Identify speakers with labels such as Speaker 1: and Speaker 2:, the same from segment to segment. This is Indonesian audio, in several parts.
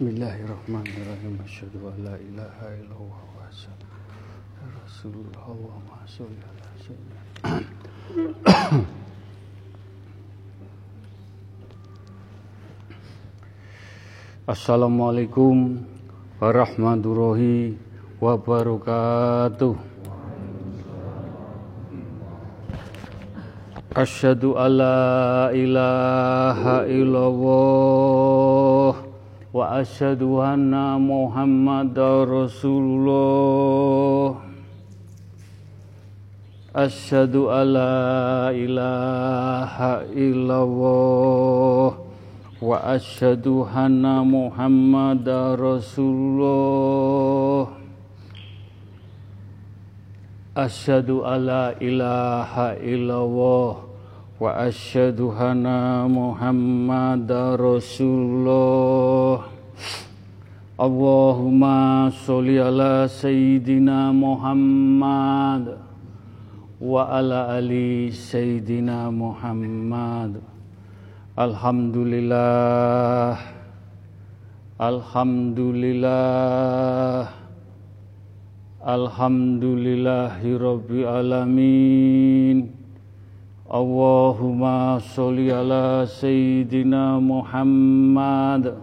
Speaker 1: Bismillahirrahmanirrahim. Asyhadu an la ilaha illallah wa asyhadu. Assalamualaikum warahmatullahi wabarakatuh. Asyhadu alla ilaha illallah wa asyhadu anna Muhammadar Rasulullah. Asyhadu alla ilaha illallah wa asyhadu anna Muhammadar Rasulullah. Asyhadu alla ilaha illallah wa asyhadu anna Muhammadar Rasulullah. Allahumma sholli ala sayyidina Muhammad wa ala ali sayyidina Muhammad. Alhamdulillah Alhamdulillah Alhamdulillahi Rabbil Alamin Allahumma sholli ala Sayyidina Muhammad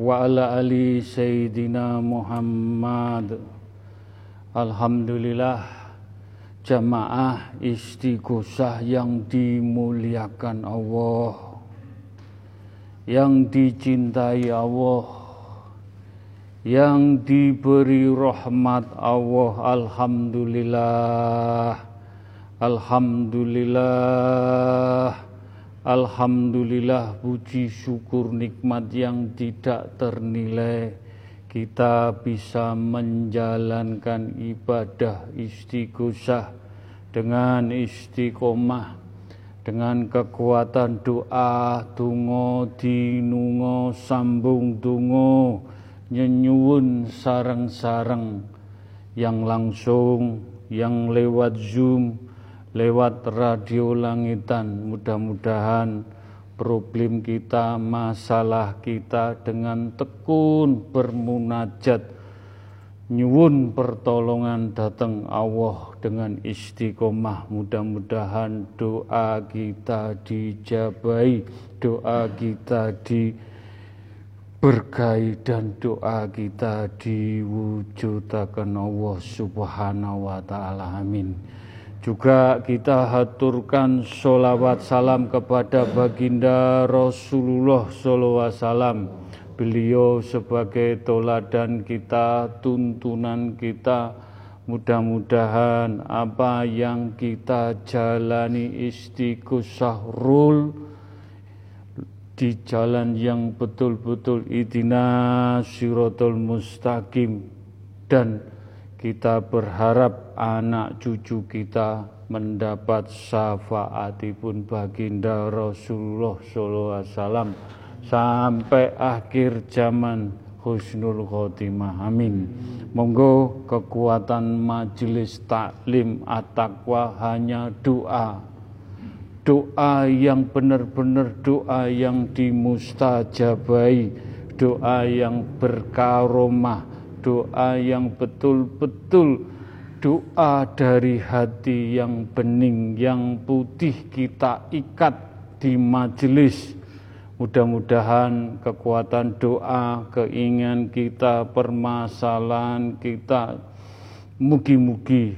Speaker 1: Wa ala ali Sayyidina Muhammad. Alhamdulillah jamaah istighosah yang dimuliakan Allah yang dicintai Allah yang diberi rahmat Allah. Alhamdulillah Alhamdulillah. Alhamdulillah puji syukur nikmat yang tidak ternilai. Kita bisa menjalankan ibadah istighosah dengan istiqomah dengan kekuatan doa tungo dinungo sambung tungo nyenyuun sarang-sarang yang langsung yang lewat zoom lewat radio langitan. Mudah-mudahan problem kita, masalah kita dengan tekun bermunajat. Nyuwun pertolongan datang Allah dengan istiqomah. Mudah-mudahan doa kita dijabai doa kita diberkahi dan doa kita diwujudakan Allah subhanahu wa ta'ala. Amin juga kita haturkan sholawat salam kepada baginda Rasulullah SAW. Beliau sebagai toladan kita, tuntunan kita, mudah-mudahan apa yang kita jalani istiqosah rul di jalan yang betul-betul idina siratul mustaqim dan kita berharap anak cucu kita mendapat syafaatipun baginda Rasulullah SAW sampai akhir zaman husnul khotimah. Amin. Monggo kekuatan majelis taklim at-taqwa hanya doa. Doa yang benar-benar doa yang dimustajabai doa yang berkaromah doa yang betul-betul doa dari hati yang bening, yang putih kita ikat di majelis. Mudah-mudahan kekuatan doa, keinginan kita, permasalahan kita, mugi-mugi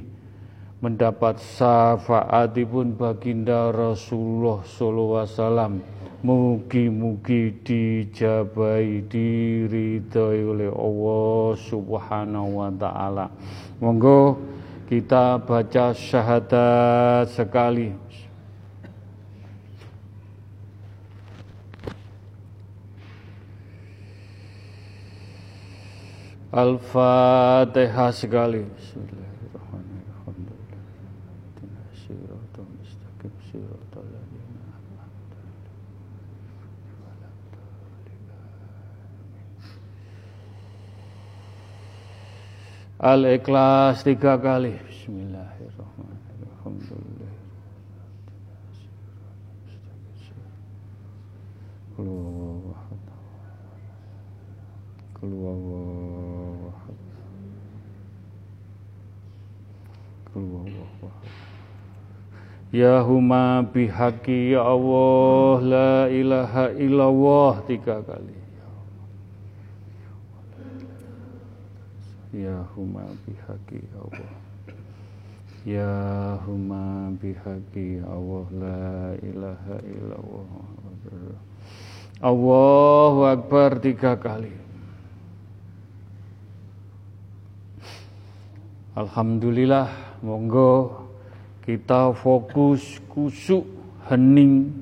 Speaker 1: mendapat syafaatipun baginda Rasulullah wasallam Mugi-mugi dijabai diridhoi oleh Allah Subhanahu wa taala. Monggo kita baca syahadat sekali. Al-Fatihah sekali. Al-Ikhlas tiga kali. Bismillahirrahmanirrahim. alhamdulillah Ya huma bihaqi ya Allah la ilaha illallah tiga kali Ya huma bihaqi ya Allah. Ya huma bihaqi ya Allah. La ilaha illallah. Allahu Akbar tiga kali. Alhamdulillah monggo kita fokus kusuk hening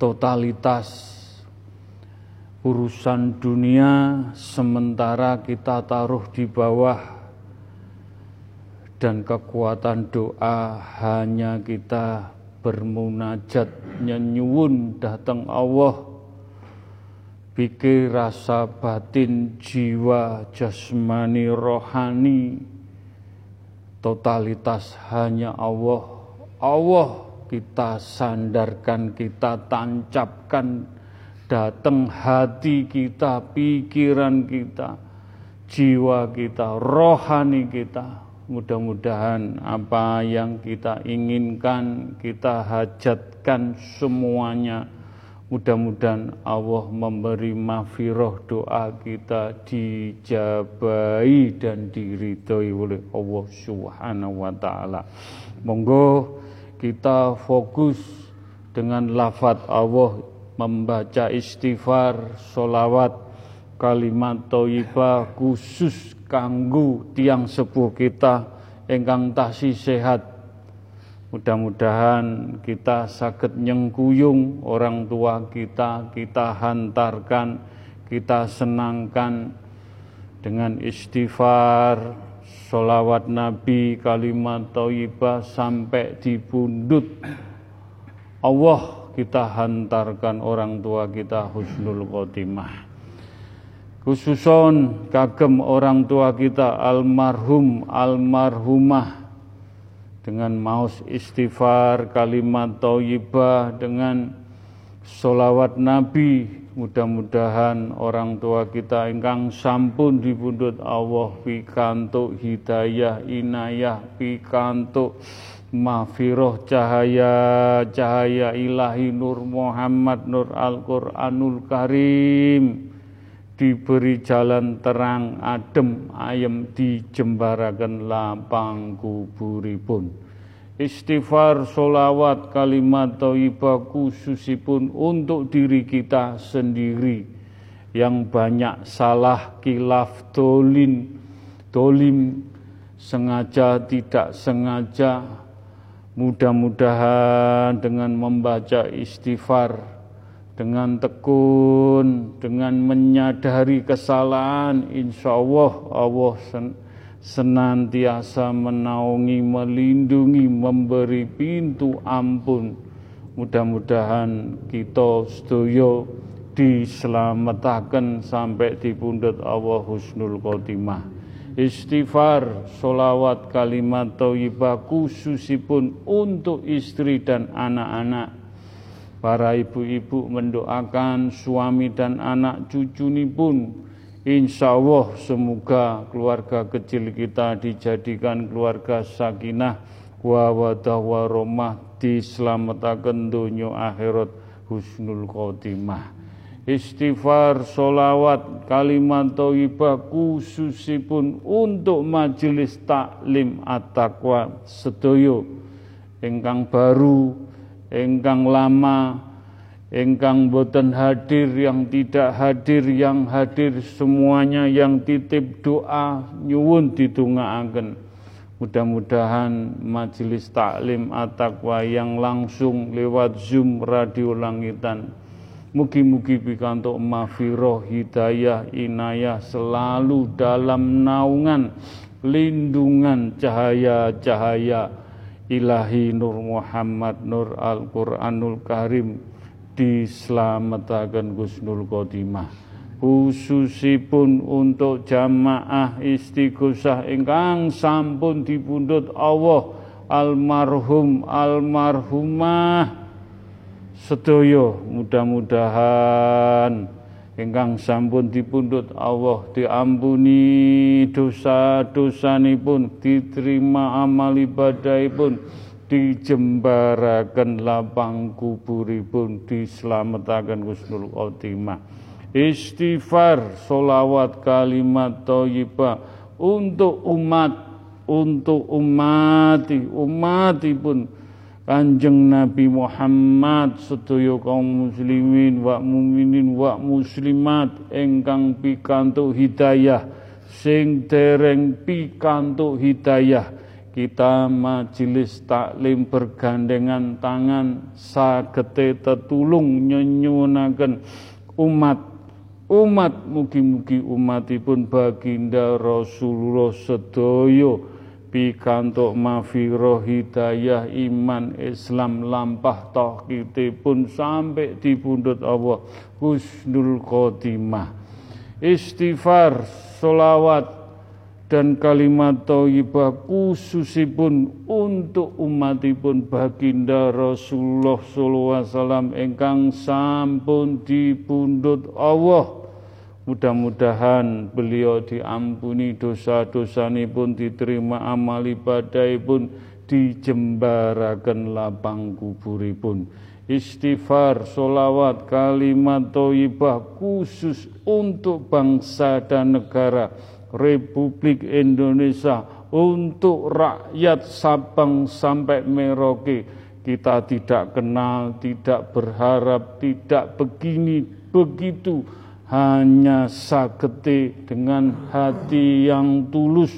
Speaker 1: totalitas urusan dunia sementara kita taruh di bawah. Dan kekuatan doa hanya kita bermunajat nyenyuwun datang Allah. Pikir rasa batin jiwa jasmani rohani. Totalitas hanya Allah. Allah kita sandarkan, kita tancapkan, datang hati kita, pikiran kita, jiwa kita, rohani kita. Mudah-mudahan apa yang kita inginkan, kita hajatkan semuanya Mudah-mudahan Allah memberi mafiroh doa kita dijabai dan diridhoi oleh Allah Subhanahu wa taala. Monggo kita fokus dengan lafat Allah membaca istighfar, solawat, kalimat thayyibah khusus kanggu tiang sepuh kita engkang tasih sehat Mudah-mudahan kita sakit nyengkuyung orang tua kita, kita hantarkan, kita senangkan dengan istighfar, solawat Nabi, kalimat thayyibah sampai di pundut. Allah kita hantarkan orang tua kita husnul khotimah. Khususon kagem orang tua kita almarhum, almarhumah dengan maus istighfar, kalimat thayyibah, dengan solawat Nabi. Mudah-mudahan orang tua kita ingkang sampun dibundut Allah pikantuk hidayah inayah pikantuk mafiroh cahaya cahaya ilahi nur Muhammad nur Al-Qur'anul Karim. Diberi jalan terang adem ayem dijembarakan lapang kuburipun. Istighfar solawat kalimat thayyibah khususipun untuk diri kita sendiri. Yang banyak salah kilaf dolin dolim sengaja tidak sengaja mudah-mudahan dengan membaca istighfar dengan tekun, dengan menyadari kesalahan, insya Allah Allah senantiasa menaungi, melindungi, memberi pintu ampun. Mudah-mudahan kita sedoyo diselamatkan sampai di pundut Allah husnul khotimah. Istighfar, solawat, kalimat thayyibah khususipun untuk istri dan anak-anak. Para ibu-ibu mendoakan suami dan anak cucu ini pun. Insya Allah semoga keluarga kecil kita dijadikan keluarga sakinah wa wadah wa romah diselamatkan dunia akhirat husnul khotimah istighfar, solawat, kalimat thayyibah khususipun untuk majelis taklim at-taqwa sedoyo ingkang baru engkang lama, engkang boten hadir, yang tidak hadir, yang hadir semuanya yang titip doa nyuwun ditungaaken. Mudah-mudahan majelis taklim at-taqwa yang langsung lewat Zoom Radio Langitan Mugi-mugi pikantuk mafiroh, hidayah, inayah selalu dalam naungan lindungan cahaya-cahaya ilahi Nur Muhammad Nur Al-Quranul Karim. Diselamatkan Gusnul Khotimah khususipun untuk jamaah istighosah ingkang sampun dipundhut Allah almarhum almarhumah sedaya mudah-mudahan ingkang sampun dipundhut Allah diampuni dosa-dosanipun diterima amal ibadahipun dijembaraken lapang kuburipun dislametaken husnul khotimah. Istighfar solawat kalimat thayyibah untuk umat untuk umati umatipun Kanjeng Nabi Muhammad sedaya kaum muslimin wa mukminin wa muslimat ingkang pikantuk hidayah sing dereng pikantuk hidayah. Kita majelis taklim bergandengan tangan sagete tetulung nyenyunaken umat. Umat mugi-mugi umatipun baginda Rasulullah sedaya pikantuk mafiroh hidayah iman Islam lampah pun sampai di pundut Allah. Husnul khotimah. Istighfar solawat dan kalimat thayyibah khususipun untuk umatipun baginda Rasulullah sallallahu alaihi wasallam. Ingkang sampun dipundhut Allah Mudah-mudahan beliau diampuni dosa-dosa pun diterima amal ibadah pun dijembarakan lapang kuburipun. Istighfar, solawat, kalimat toibah khusus untuk bangsa dan negara Republik Indonesia untuk rakyat Sabang sampai Merauke kita tidak kenal, tidak berharap, tidak begini, begitu hanya sageti dengan hati yang tulus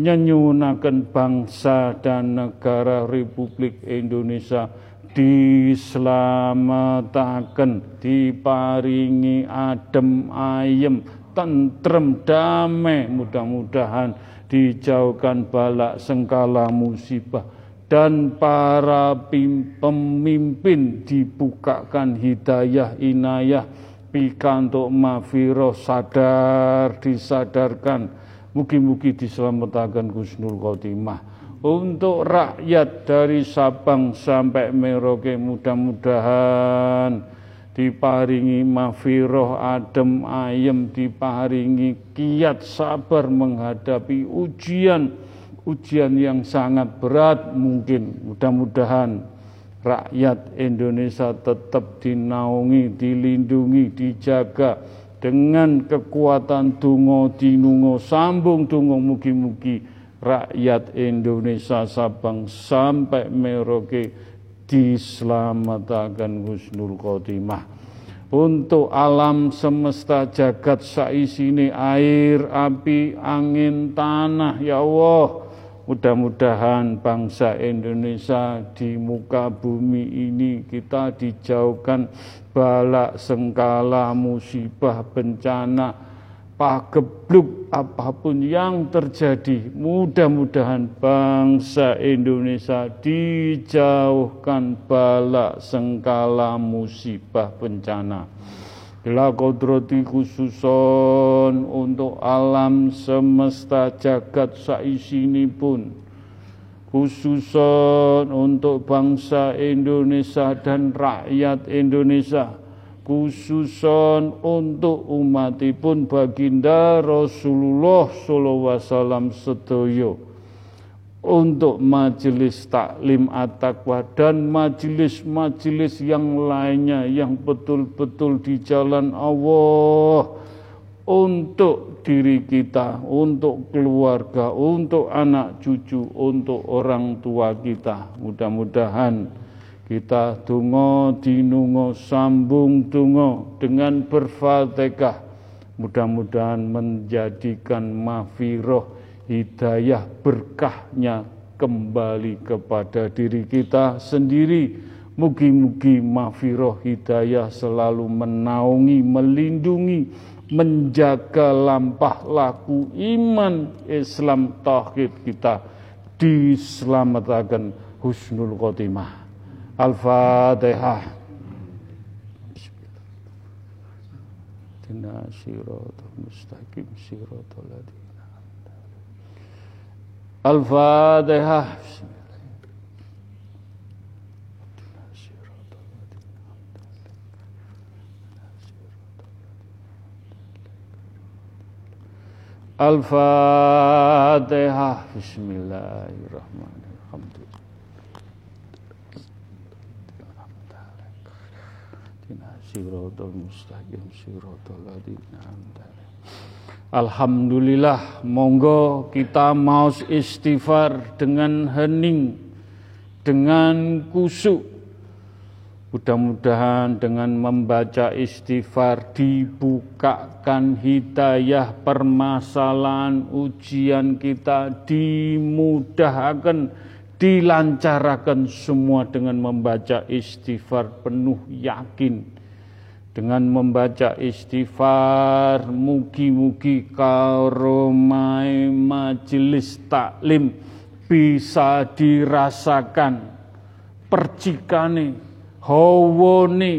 Speaker 1: nyenyunakan bangsa dan negara Republik Indonesia diselamatkan diparingi adem ayem tentrem damai. Mudah-mudahan dijauhkan balak sengkala musibah dan para pemimpin dibukakan hidayah inayah pikantuk mafiro sadar disadarkan. Mugi-mugi diselamatkan Gusnul Khotimah. Untuk rakyat dari Sabang sampai Merauke mudah-mudahan diparingi mafiroh adem ayem diparingi kiat sabar menghadapi ujian. Ujian yang sangat berat mungkin. Mudah-mudahan rakyat Indonesia tetap dinaungi, dilindungi, dijaga dengan kekuatan dungo dinungo sambung dungo mugi-mugi rakyat Indonesia Sabang sampai Merauke diselamatkan husnul khotimah. Untuk alam semesta jagat saisini air, api, angin, tanah ya Allah Mudah-mudahan bangsa Indonesia di muka bumi ini kita dijauhkan balak sengkala musibah bencana pagebluk apa pun yang terjadi. Mudah-mudahan bangsa Indonesia dijauhkan balak sengkala musibah bencana Bila kodrati khususon untuk alam semesta jagat saisini pun khususon untuk bangsa Indonesia dan rakyat Indonesia. Khususon untuk umatipun baginda Rasulullah sallallahu alaihi wasallam sedoyo untuk majelis taklim at-taqwa dan majelis-majelis yang lainnya yang betul-betul di jalan Allah untuk diri kita, untuk keluarga, untuk anak cucu, untuk orang tua kita. Mudah-mudahan kita dungo dinungo sambung dungo dengan berfatihah. Mudah-mudahan menjadikan mafiroh hidayah berkahnya kembali kepada diri kita sendiri. Mugi-mugi mafiroh hidayah selalu menaungi, melindungi, menjaga lampah laku iman Islam tauhid kita diselamatkan husnul khotimah. Al-Fatihah. Bismillahirrahmanirrahim. mustaqim الفاتحة الفاتحة بسم الله الرحمن الرحيم الحمد لله صراط المستقيم صراط الذين أنعمت Alhamdulillah monggo kita mau istighfar dengan hening dengan kusuk. Mudah-mudahan dengan membaca istighfar dibukakan hidayah permasalahan ujian kita dimudahkan dilancarkan semua dengan membaca istighfar penuh yakin dengan membaca istighfar mugi-mugi karomai majelis taklim bisa dirasakan. Percikane hawane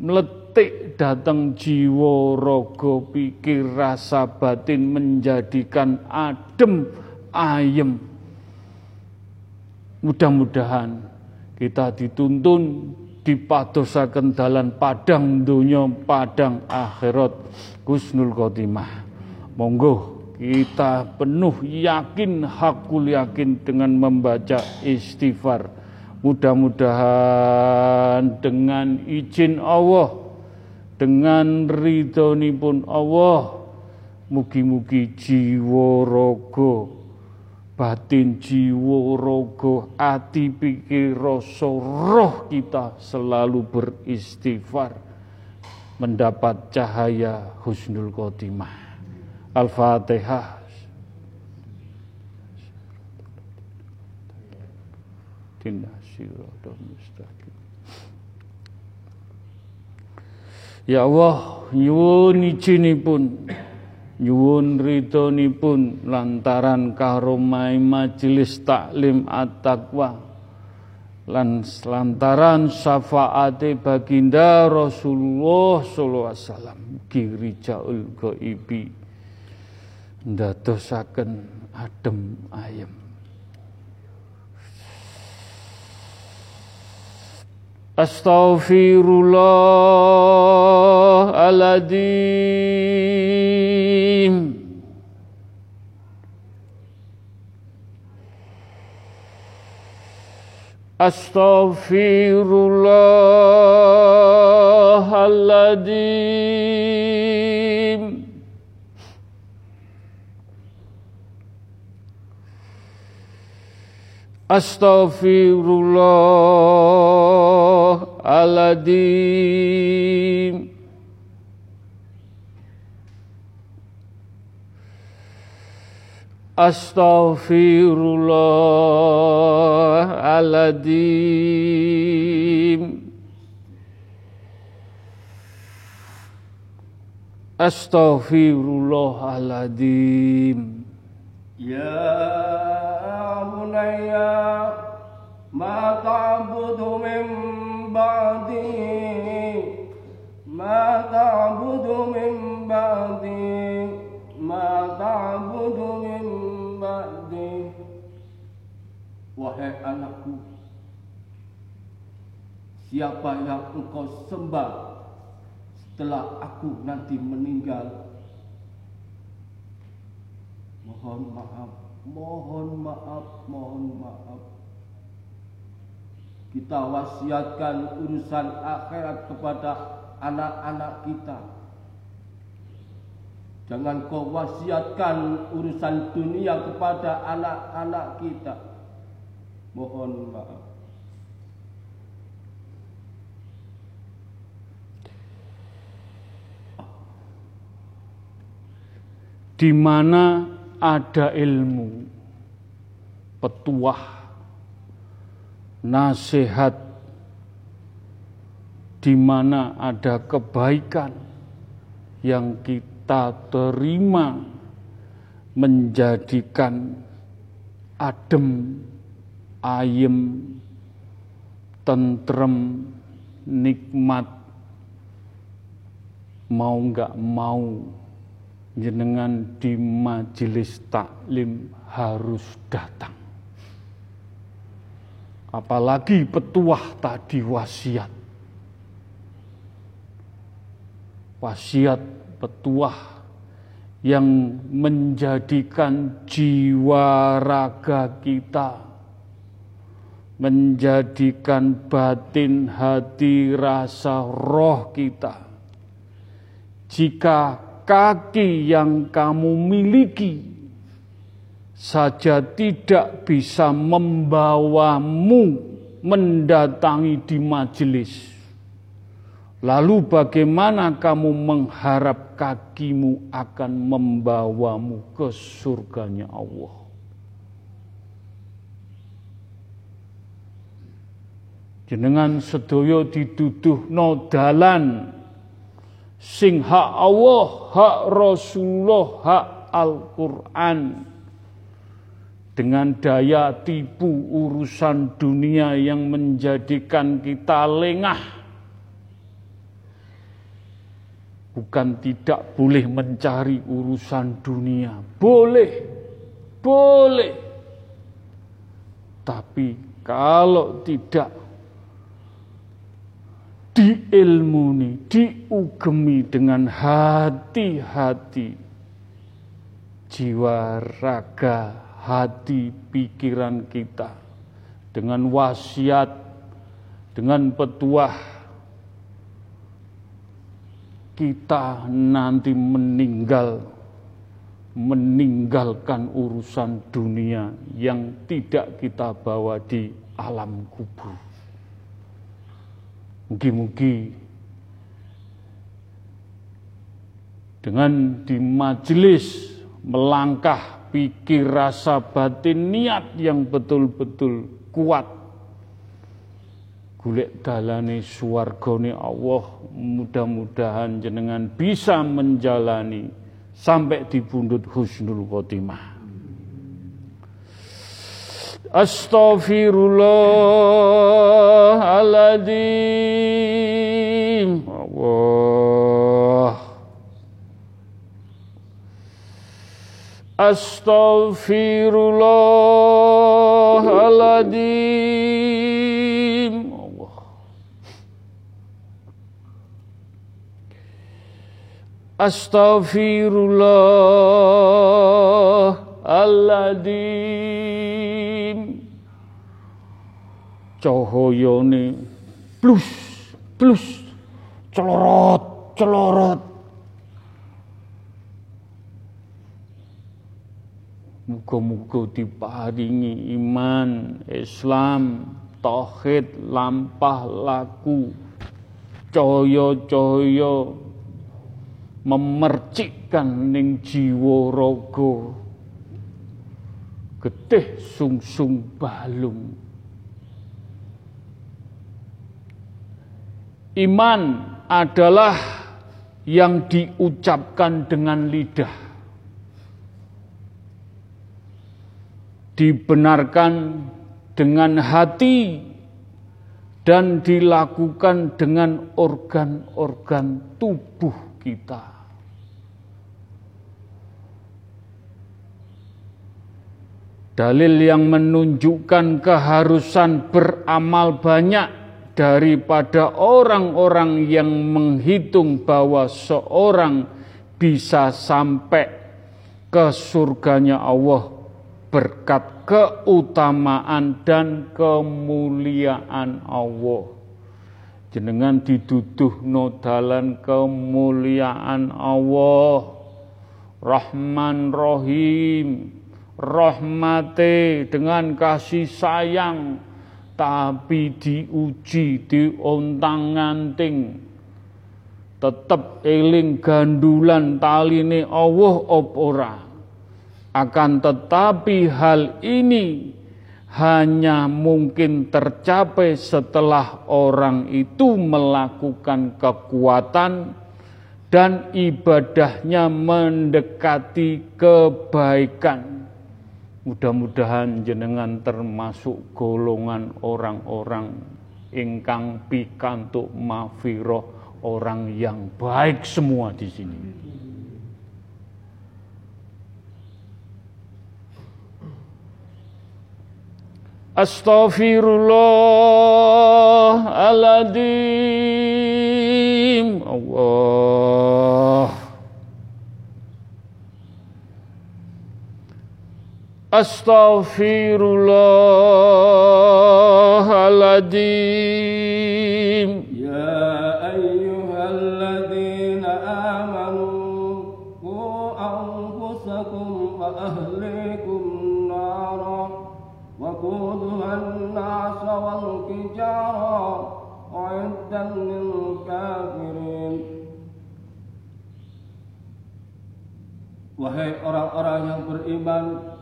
Speaker 1: meletik datang jiwa raga pikir rasa batin menjadikan adem ayem. Mudah-mudahan kita dituntun dipadosaken dalan padang dunia padang akhirat. Kusnul khotimah. Monggo kita penuh yakin hakul yakin dengan membaca istighfar. Mudah-mudahan dengan izin Allah, dengan ridhoni pun Allah, mugi-mugi jiwa rogo, batin jiwa rogo, hati pikir rasa roh kita selalu beristighfar mendapat cahaya husnul khotimah. Al-Fatihah. Ya Allah, nyuwun izinipun, nyuwun ridhonipun lantaran karomai majelis taklim at-taqwa lan lantaran syafaate baginda Rasulullah sallallahu alaihi wasallam kirijaul ghaibi ndadosaken adem ayem. Astaghfirullahaladzim Astaghfirullahaladzim Astaghfirullahaladzim Astaghfirullahaladzim Astaghfirullahaladzim
Speaker 2: Ya بني ما تعبد من بعدي ما تعبد من بعدي ما تعبد من Wahai anakku Siapa yang engkau sembah Setelah aku nanti meninggal Mohon maaf Mohon maaf, mohon maaf. Kita wasiatkan urusan akhirat kepada anak-anak kita. Jangan kau wasiatkan urusan dunia kepada anak-anak kita. Mohon maaf.
Speaker 1: Di mana ada ilmu, petuah, nasihat, di mana ada kebaikan yang kita terima menjadikan adem, ayem, tentrem, nikmat, mau nggak mau jenengan di majelis taklim harus datang. Apalagi petuah tadi wasiat. Wasiat petuah yang menjadikan jiwa raga kita, menjadikan batin hati rasa roh kita. Jika kaki yang kamu miliki saja tidak bisa membawamu mendatangi di majelis. Lalu bagaimana kamu mengharap kakimu akan membawamu ke surganya Allah? Jenengan sedoyo diduduh no dalan sing hak Allah, hak Rasulullah, hak Al-Quran dengan daya tipu urusan dunia yang menjadikan kita lengah. Bukan tidak boleh mencari urusan dunia, boleh, boleh. Tapi kalau tidak diilmuni, diugemi dengan hati-hati, jiwa raga hati pikiran kita dengan wasiat, dengan petuah kita nanti meninggal meninggalkan urusan dunia yang tidak kita bawa di alam kubur. Mugi-mugi dengan di majelis melangkah pikir, rasa batin, niat yang betul-betul kuat. Gulek dalane suargone Allah, mudah-mudahan jenengan bisa menjalani sampai di pundut husnul khotimah. Astaghfirullahaladzim. Allah. Astaghfirullahaladzim Allah Astaghfirullahaladzim Cahayane plus plus celorot celorot. Muga-muga diparingi iman, Islam, tauhid, lampah laku, cahaya-cahaya memercikkan ning jiwa raga. Getih sungsung balung iman adalah yang diucapkan dengan lidah dibenarkan dengan hati dan dilakukan dengan organ-organ tubuh kita. Dalil yang menunjukkan keharusan beramal banyak daripada orang-orang yang menghitung bahwa seorang bisa sampai ke surganya Allah berkat keutamaan dan kemuliaan Allah. Jenengan diduduh nodalan kemuliaan Allah. Rahman Rahim. Rahmate dengan kasih sayang tapi diuji diontang nganting tetep eling gandulan taline Allah opora akan tetapi hal ini hanya mungkin tercapai setelah orang itu melakukan kekuatan dan ibadahnya mendekati kebaikan. Mudah-mudahan jenengan termasuk golongan orang-orang ingkang pikantuk mafiroh orang yang baik semua di sini. Astaghfirullahaladzim Allah Astaghfirullahaladzim
Speaker 2: Ya ayyuhalladzina amanu Ku anfusakum wa ahlikum nara Wa kuduhan nasa wal kijara Uiddan lil kafirin. Wahai orang-orang yang beriman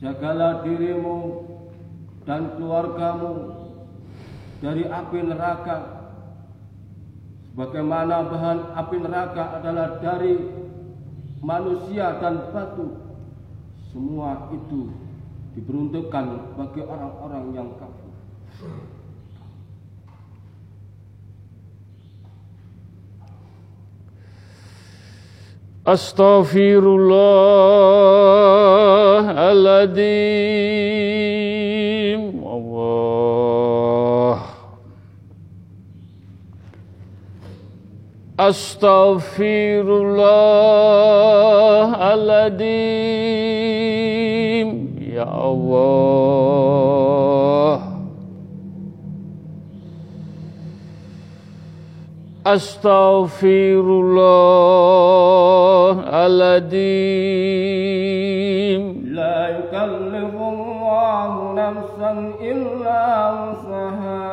Speaker 2: jagalah dirimu dan keluargamu dari api neraka. Sebagaimana bahan api neraka adalah dari manusia dan batu. Semua itu diperuntukkan bagi orang-orang yang kafir.
Speaker 1: Astaghfirullahaladzim Allah Astaghfirullahaladzim Ya Allah Astaghfirullahaladzim
Speaker 2: La yukallifullahu nafsan illa usaha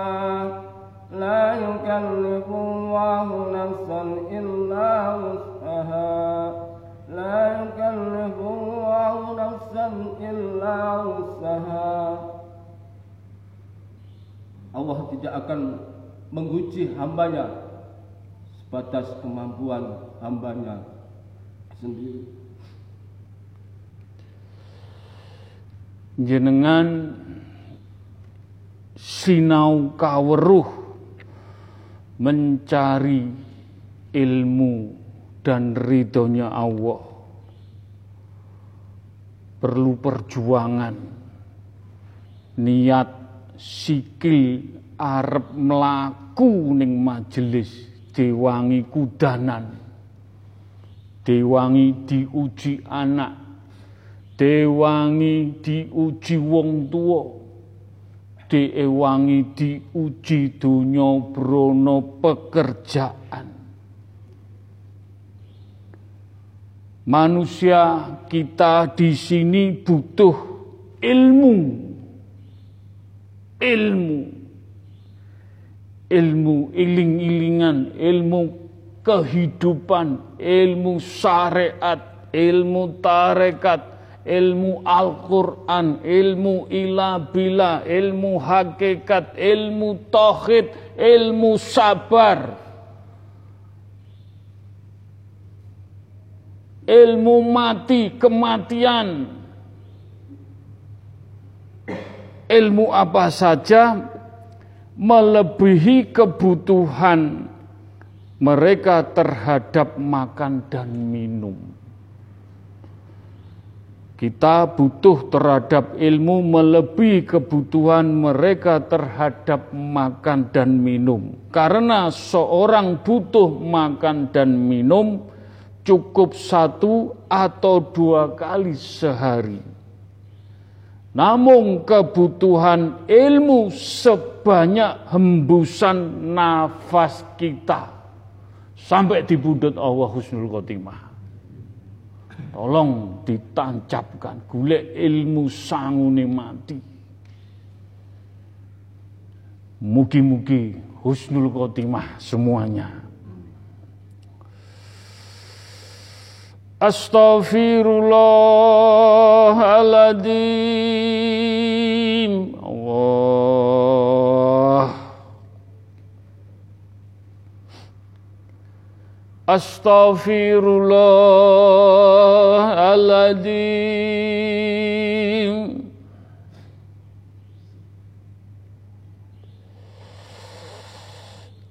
Speaker 2: La yukallifullahu nafsan illa usaha La yukallifullahu nafsan illa usaha Allah tidak akan menguji hambanya sebatas kemampuan hambanya sendiri.
Speaker 1: jenengan sinau kaweruh mencari ilmu dan ridhonya Allah perlu perjuangan niat sikil arep melaku ning majelis diwangi kudanan diwangi diuji anak dewangi diuji wong tuwa dewangi diuji donya brana pekerjaan. Manusia kita di sini butuh ilmu. Ilmu ilmu iling-ilingan ilmu kehidupan ilmu syariat ilmu tarekat ilmu Al-Quran, ilmu ilah bila, ilmu hakikat, ilmu tauhid, ilmu sabar, ilmu mati, kematian, ilmu apa saja melebihi kebutuhan mereka terhadap makan dan minum. Kita butuh terhadap ilmu melebihi kebutuhan mereka terhadap makan dan minum. Karena seorang butuh makan dan minum cukup satu atau dua kali sehari. Namun kebutuhan ilmu sebanyak hembusan nafas kita sampai di budut Allah Husnul Khotimah. Tolong ditancapkan golek ilmu sangune mati. Mugi-mugi husnul khotimah semuanya. أستغفر الله العظيم. الله. أستغفر الله العظيم.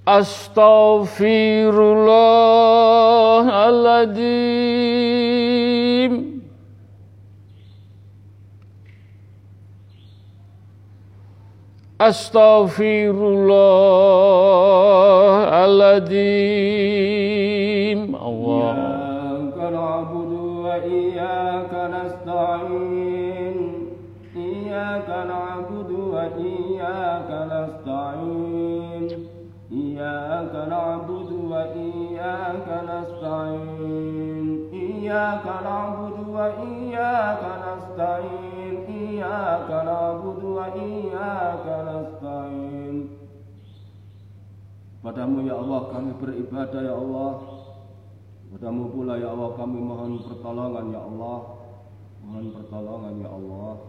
Speaker 1: أستغفر الله العظيم. أستغفر الله العظيم. الله.
Speaker 2: إياك نعبد وإياك نستعين. إياك نعبد وإياك نستعين. إياك نعبد وإياك نستعين. إياك نعبد وإياك نستعين. إياك نعبد وإياك نستعين Padamu ya Allah kami beribadah ya Allah Padamu pula ya Allah kami mohon pertolongan ya Allah Mohon pertolongan ya Allah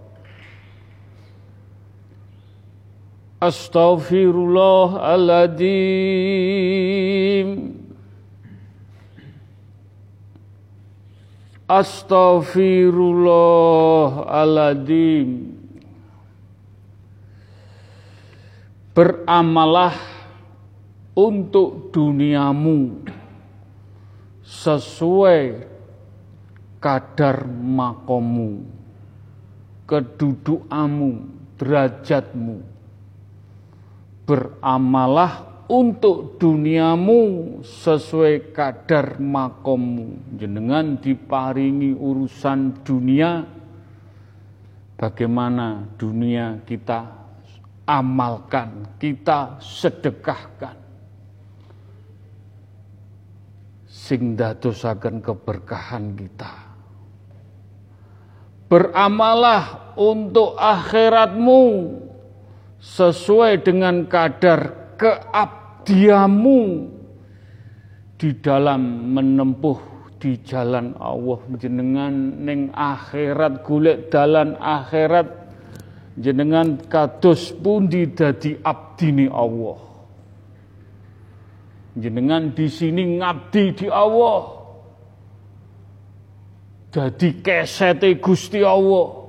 Speaker 1: Astaghfirullahaladzim Astaghfirullahaladzim Beramalah untuk duniamu sesuai kadar makomu, kedudukanmu, derajatmu. Beramalah untuk duniamu sesuai kadar makommu. Jenengan diparingi urusan dunia, bagaimana dunia kita amalkan, kita sedekahkan. sing dadosaken keberkahan kita. Beramalah untuk akhiratmu sesuai dengan kadar keabdiamu di dalam menempuh di jalan Allah jenengan ning akhirat golek dalan akhirat jenengan kados pundi dadi abdine Allah jenengan di sini ngabdi di Allah. Jadi kesete Gusti Allah.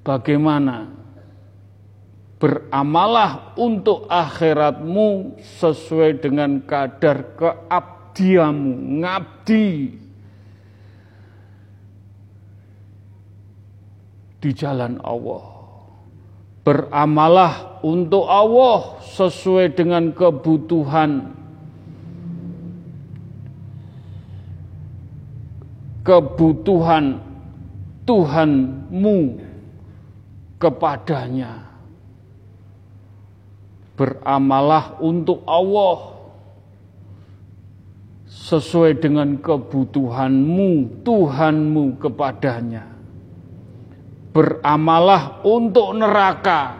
Speaker 1: Bagaimana beramalah untuk akhiratmu sesuai dengan kadar keabdiamu, ngabdi di jalan Allah. Beramalah untuk Allah sesuai dengan kebutuhan kebutuhan Tuhanmu kepadanya. Beramalah untuk Allah sesuai dengan kebutuhanmu, Tuhanmu kepadanya beramalah untuk neraka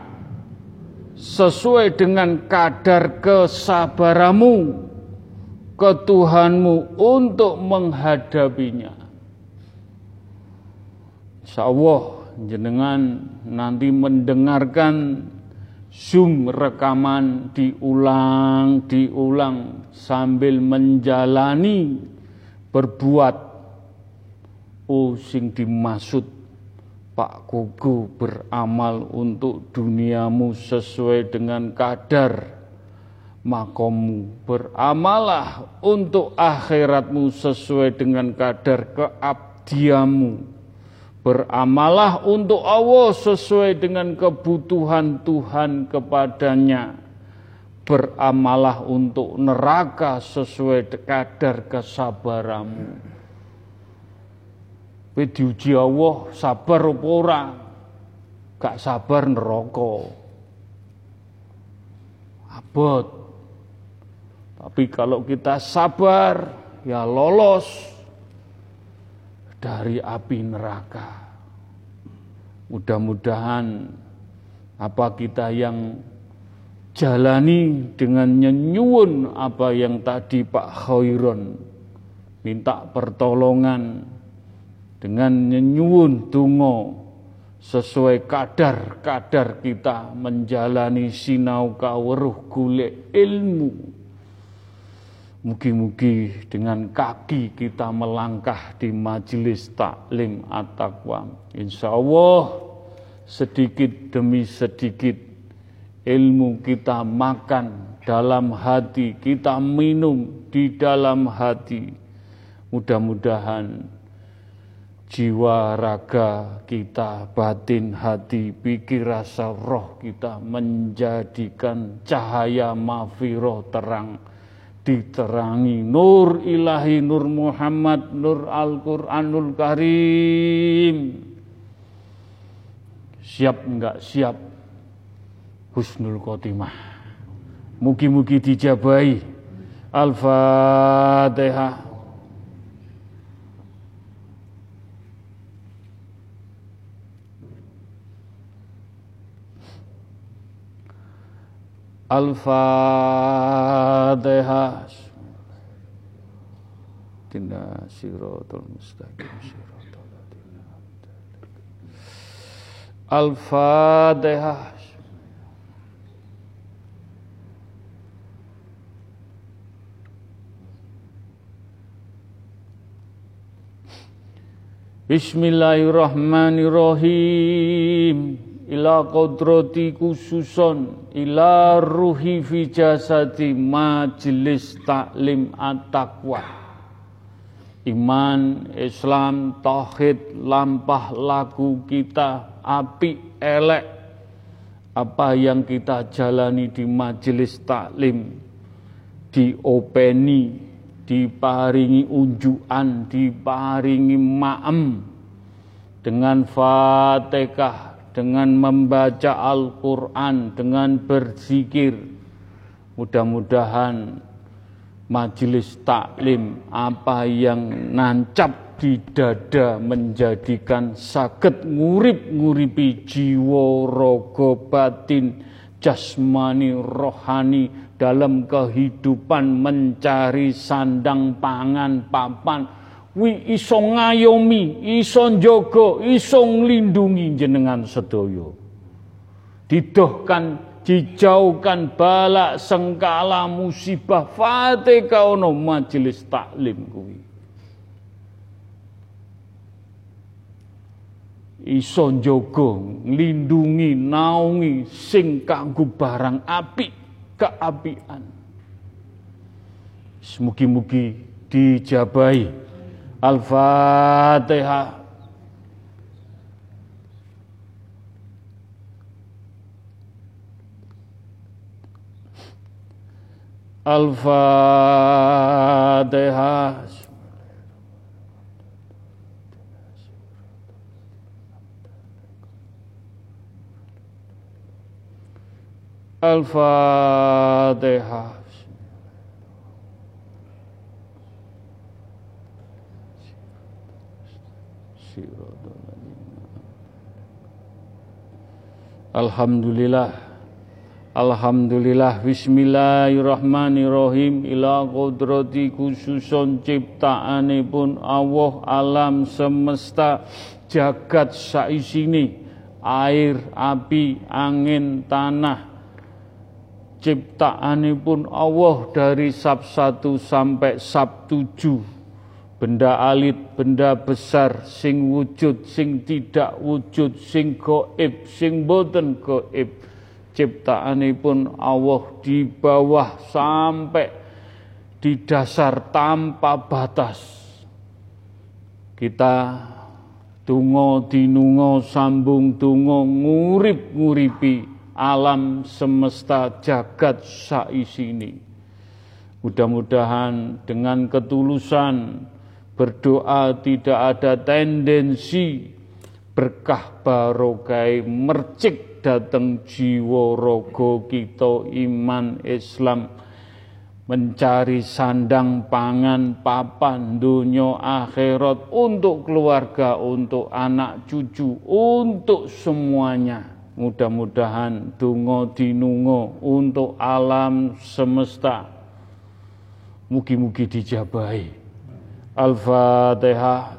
Speaker 1: sesuai dengan kadar kesabaramu ke Tuhanmu untuk menghadapinya. Insya Allah jenengan nanti mendengarkan Zoom rekaman diulang, diulang sambil menjalani berbuat oh sing dimaksud Pak Kugu beramal untuk duniamu sesuai dengan kadar makommu. Beramalah untuk akhiratmu sesuai dengan kadar keabdiamu. Beramalah untuk Allah sesuai dengan kebutuhan Tuhan kepadanya. Beramalah untuk neraka sesuai kadar kesabaranmu. Kowe diuji Allah sabar apa? Gak sabar neraka. Abot. Tapi kalau kita sabar, ya lolos dari api neraka. Mudah-mudahan apa kita yang jalani dengan nyenyuun apa yang tadi Pak Khairon minta pertolongan dengan nyenyuun tungo sesuai kadar-kadar kita menjalani sinau kaweruh gule ilmu. Mugi-mugi dengan kaki kita melangkah di majelis taklim at-taqwa. Insya Allah sedikit demi sedikit ilmu kita makan dalam hati, kita minum di dalam hati. Mudah-mudahan jiwa raga kita, batin hati, pikir rasa roh kita menjadikan cahaya mafiroh terang diterangi nur ilahi nur Muhammad nur Al-Quranul Karim Siap enggak siap husnul khotimah. Mugi-mugi dijabai. Al-Fatihah. Al-Fatihah. Tina siratul mustaqim siratul Al-Fatihah. Bismillahirrahmanirrahim ila kodrati khususon ila ruhi fi jasadi majelis taklim at-taqwa. Iman Islam tauhid lampah lagu kita api elek. Apa yang kita jalani di majelis taklim? Diopeni diparingi unjukan diparingi ma'em dengan fatihah dengan membaca Al-Quran, dengan berzikir. Mudah-mudahan majelis taklim apa yang nancap di dada menjadikan sakit ngurip-nguripi jiwa, rogo, batin, jasmani, rohani dalam kehidupan mencari sandang pangan papan wi iso ngayomi, iso njogo, iso nglindungi jenengan sedaya. Didohkan dijauhkan balak sengkala musibah fatihah ono majelis taklim kuwi. Iso njogo, nglindungi, naungi sing kanggo barang apik, keapian. Mugi-mugi dijabahi Al-Fatihah. Al-Fatihah. Al-Fatihah. Alhamdulillah. Alhamdulillah. Bismillahirrahmanirrahim. Ila kodrati khususon ciptaanipun Allah alam semesta jagat saisini. Air, api, angin, tanah. Ciptaanipun Allah dari sab 1 sampai sab 7 benda alit, benda besar, sing wujud, sing tidak wujud, sing goib, sing boten goib. Ciptaanipun Allah di bawah sampai di dasar tanpa batas. Kita tungo dinungo sambung tungo ngurip nguripi alam semesta jagat saisini. Mudah-mudahan dengan ketulusan Berdoa tidak ada tendensi berkah barokai mercik datang jiwa rogo kita iman Islam. Mencari sandang pangan papan dunia akhirat untuk keluarga untuk anak cucu untuk semuanya. Mudah-mudahan dungo dinungo untuk alam semesta. Mugi-mugi dijabahi Al-Fatihah.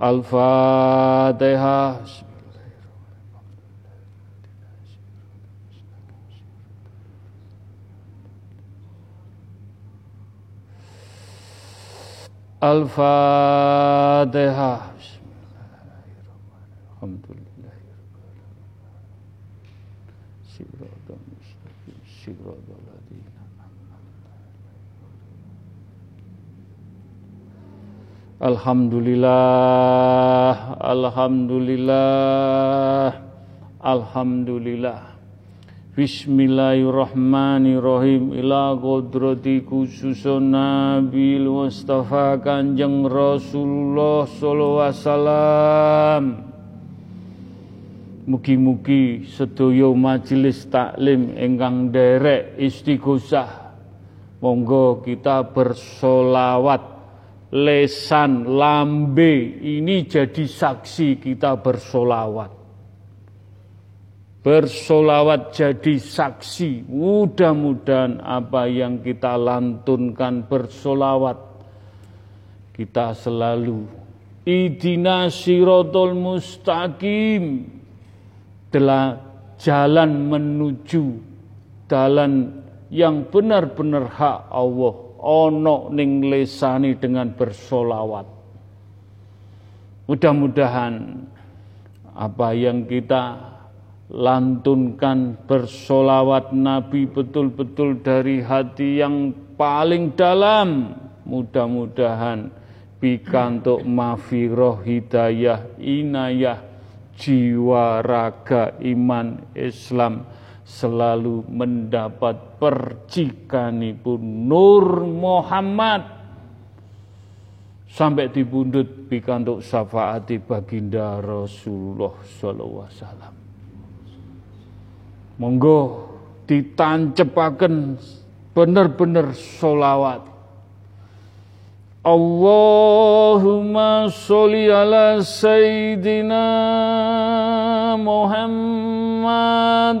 Speaker 1: Al-Fatihah. Al-Fatihah. Alhamdulillah. Alhamdulillah, Alhamdulillah, Alhamdulillah. Bismillahirrahmanirrahim. Ila kodrati khususun Nabi Mustafa Kanjeng Rasulullah sallallahu wasallam. Mugi-mugi sedaya majelis taklim ingkang derek istighosah. Monggo kita bersolawat lesan lambe ini jadi saksi kita bersolawat. Bersolawat jadi saksi. Mudah-mudahan apa yang kita lantunkan bersolawat. Kita selalu. Idina sirotol mustaqim. Telah jalan menuju jalan yang benar-benar hak Allah ono ning lesani dengan bersolawat. Mudah-mudahan apa yang kita lantunkan bersolawat Nabi betul-betul dari hati yang paling dalam. Mudah-mudahan pikantuk mafiroh hidayah inayah jiwa raga iman Islam selalu mendapat percikanipun Nur Muhammad. Sampai dibundut pikantuk syafaati baginda Rasulullah sallallahu alaihi wasallam. Monggo ditancepaken bener-bener solawat Allahumma sholli ala Sayyidina Muhammad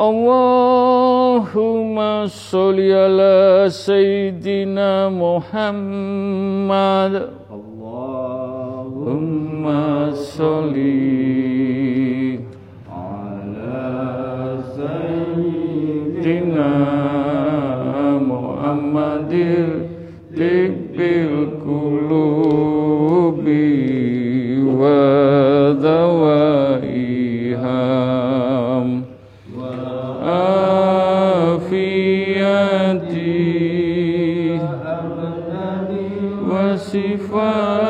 Speaker 1: Allahumma salli ala Sayyidina Muhammad. Allahumma salli Sayyidina Muhammadir Tibbil Kulubi Wa Wa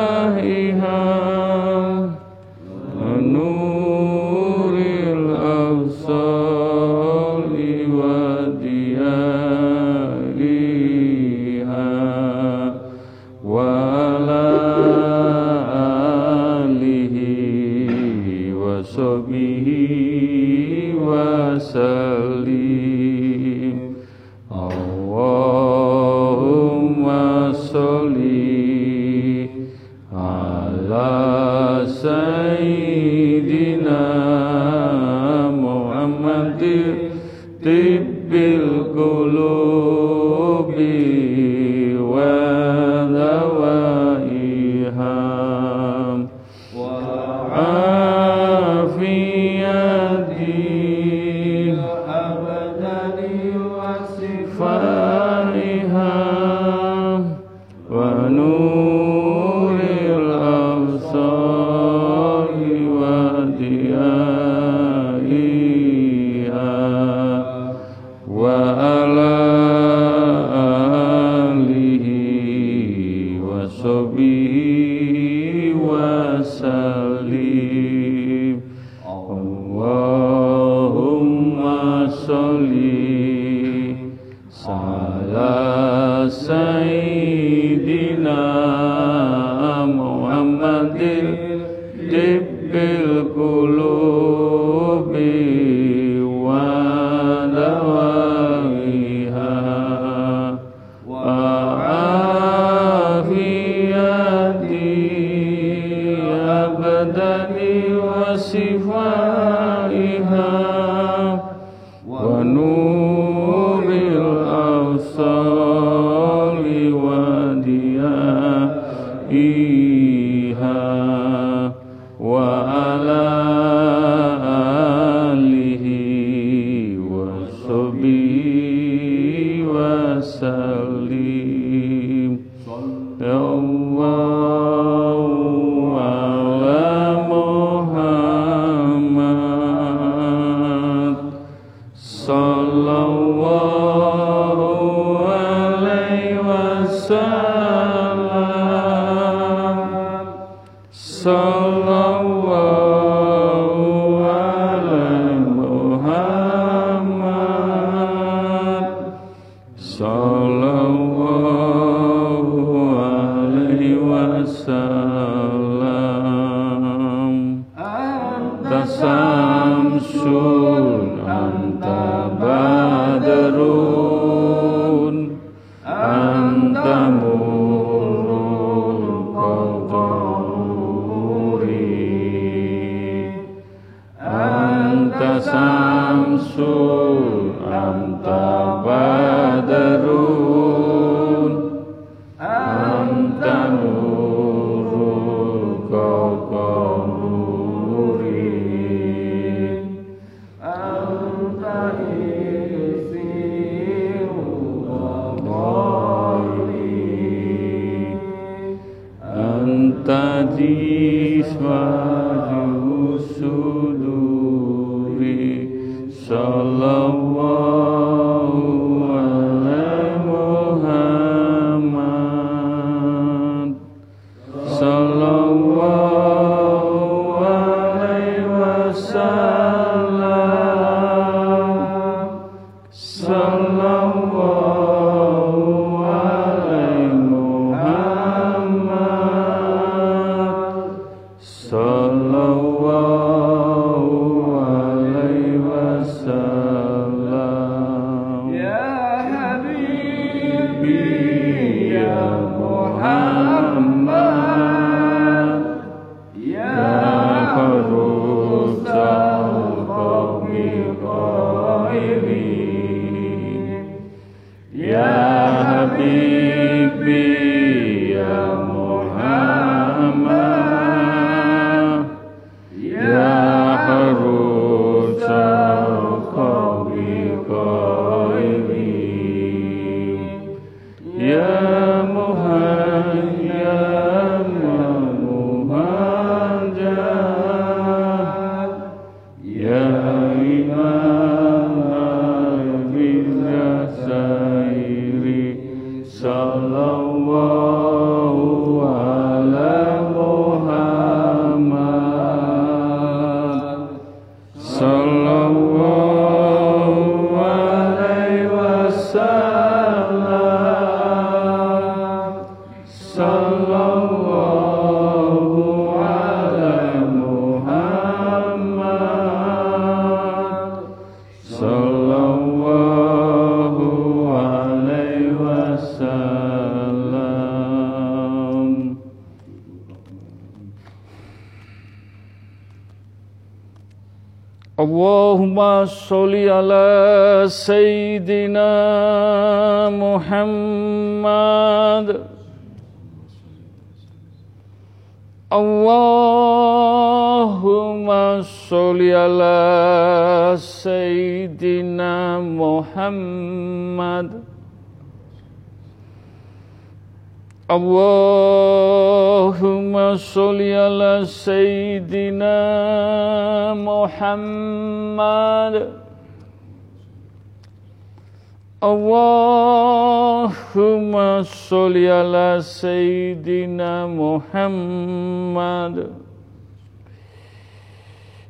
Speaker 1: Sholli ala Sayyidina Muhammad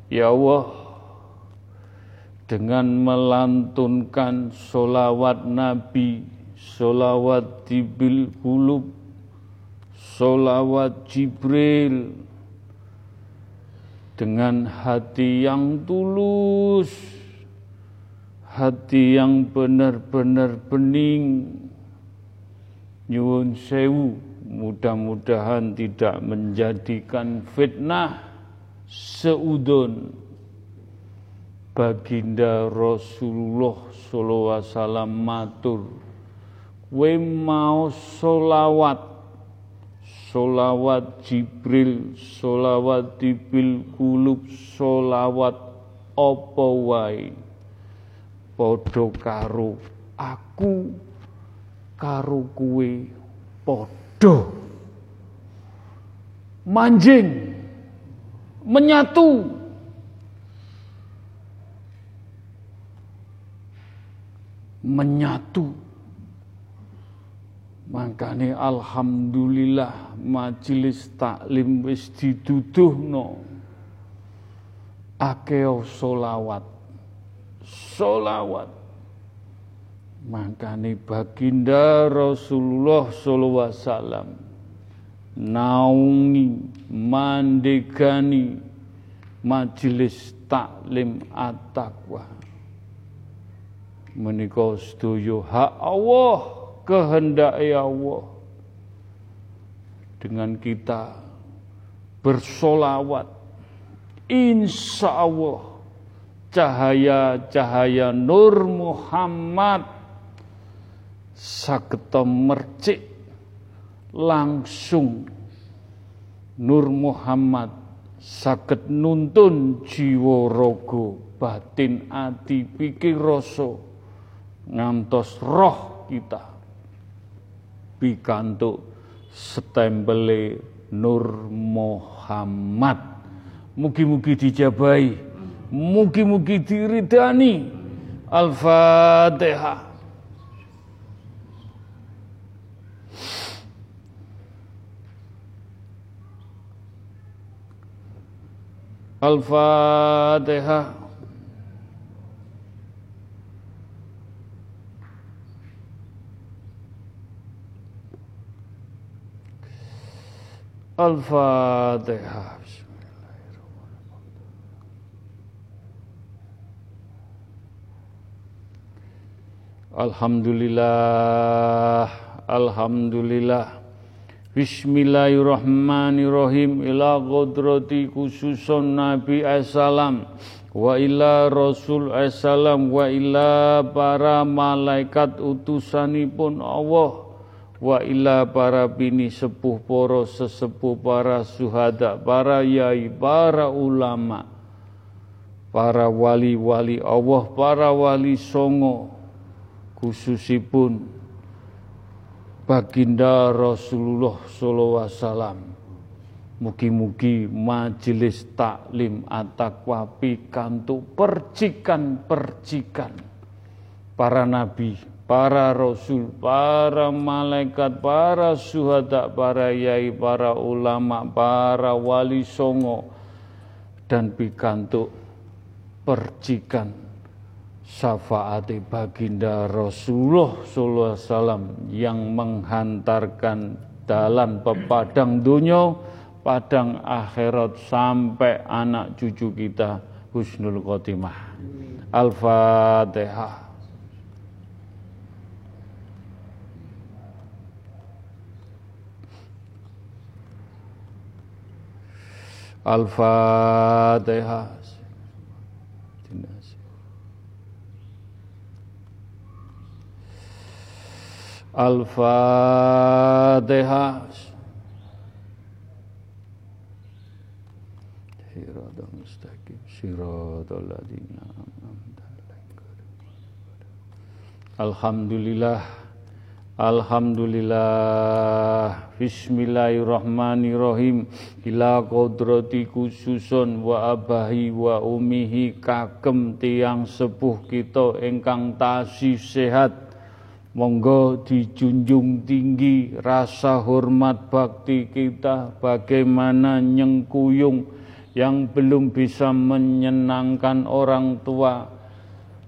Speaker 1: Ya Allah dengan melantunkan solawat Nabi, solawat Tibil Kulub, solawat Jibril, dengan hati yang tulus, hati yang benar-benar bening. Nyuwun sewu, mudah-mudahan tidak menjadikan fitnah seudon baginda Rasulullah sallallahu alaihi wasallam matur. We mau solawat solawat Jibril solawat Tibil Kulub solawat apa wae? Padha karo aku karo padha. Manjing menyatu. Menyatu. Makane alhamdulillah majelis taklim wis diduduhno. Akeh solawat solawat. Makanya baginda Rasulullah wasallam naungi mandegani majelis taklim at-taqwa. Hak Allah, kehendak Allah. Dengan kita bersolawat, insya Allah cahaya-cahaya Nur Muhammad sageta mercik langsung Nur Muhammad saged nuntun jiwa raga batin ati pikir rasa ngantos roh kita pikantuk stempele Nur Muhammad mugi-mugi dijabahi Mugi-mugi diridani. Al-Fatihah. Al-Fatihah. Al-Fatihah. Alhamdulillah Alhamdulillah Bismillahirrahmanirrahim. Ila qudrati khususun Nabi Assalam. Wa ila Rasul Assalam. Wa ila para malaikat utusanipun Allah. Wa ila para bini sepuh poro sesepuh para suhada para yai para ulama para wali-wali Allah para wali songo khususipun baginda Rasulullah sallallahu alaihi Mugi-mugi majelis taklim at-taqwa percikan-percikan. Para nabi, para rasul, para malaikat, para suhada, para yai, para ulama, para wali songo. Dan pikantuk percikan syafaat baginda Rasulullah sallallahu alaihi wasallam yang menghantarkan dalam pepadang dunia padang akhirat sampai anak cucu kita husnul khotimah. Al-Fatihah. Al-Fatihah Al-Fatihah. Siratal mustaqim, siratal Alhamdulillah. Alhamdulillah. Bismillahirrahmanirrahim. Ila kodrati khususun wa abahi wa umihi kagem tiang sepuh kita ingkang tasih sehat Monggo dijunjung tinggi rasa hormat bakti kita bagaimana nyengkuyung yang belum bisa menyenangkan orang tua.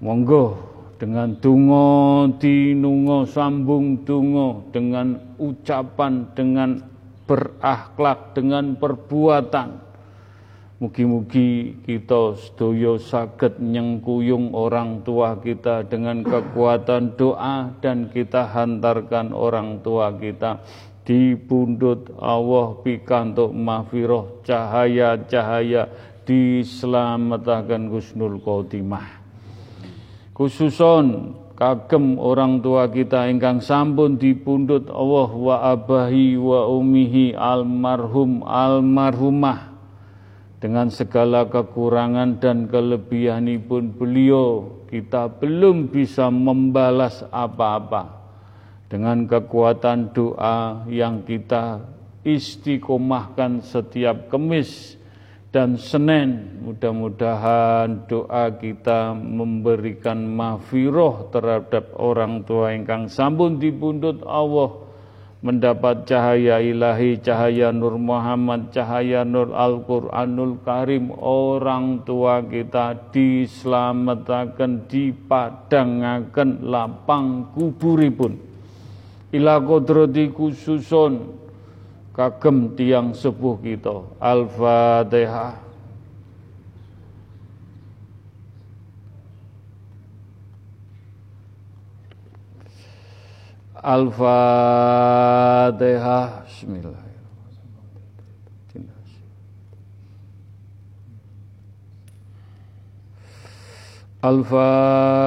Speaker 1: Monggo dengan tungo dinungo sambung tungo dengan ucapan dengan berakhlak dengan perbuatan Mugi-mugi kita sedaya saged nyengkuyung orang tua kita dengan kekuatan doa dan kita hantarkan orang tua kita di pundut Allah pikantuk mahfirah cahaya-cahaya diselamatkan Gusnul Khotimah. Khususon kagem orang tua kita ingkang sampun dipundhut Allah wa abahi wa umihi almarhum almarhumah dengan segala kekurangan dan kelebihan pun beliau kita belum bisa membalas apa-apa. Dengan kekuatan doa yang kita istiqomahkan setiap kemis dan Senin mudah-mudahan doa kita memberikan mahfiroh terhadap orang tua yang sampun dibundut Allah mendapat cahaya ilahi, cahaya Nur Muhammad, cahaya Nur Al-Quranul Karim, orang tua kita diselamatkan, dipadangaken lapang kuburipun. Ila kodrati khususun kagem tiang sepuh kita. Al-Fatihah. Al-Fatihah. Bismillahirrahmanirrahim. Al-Fatihah.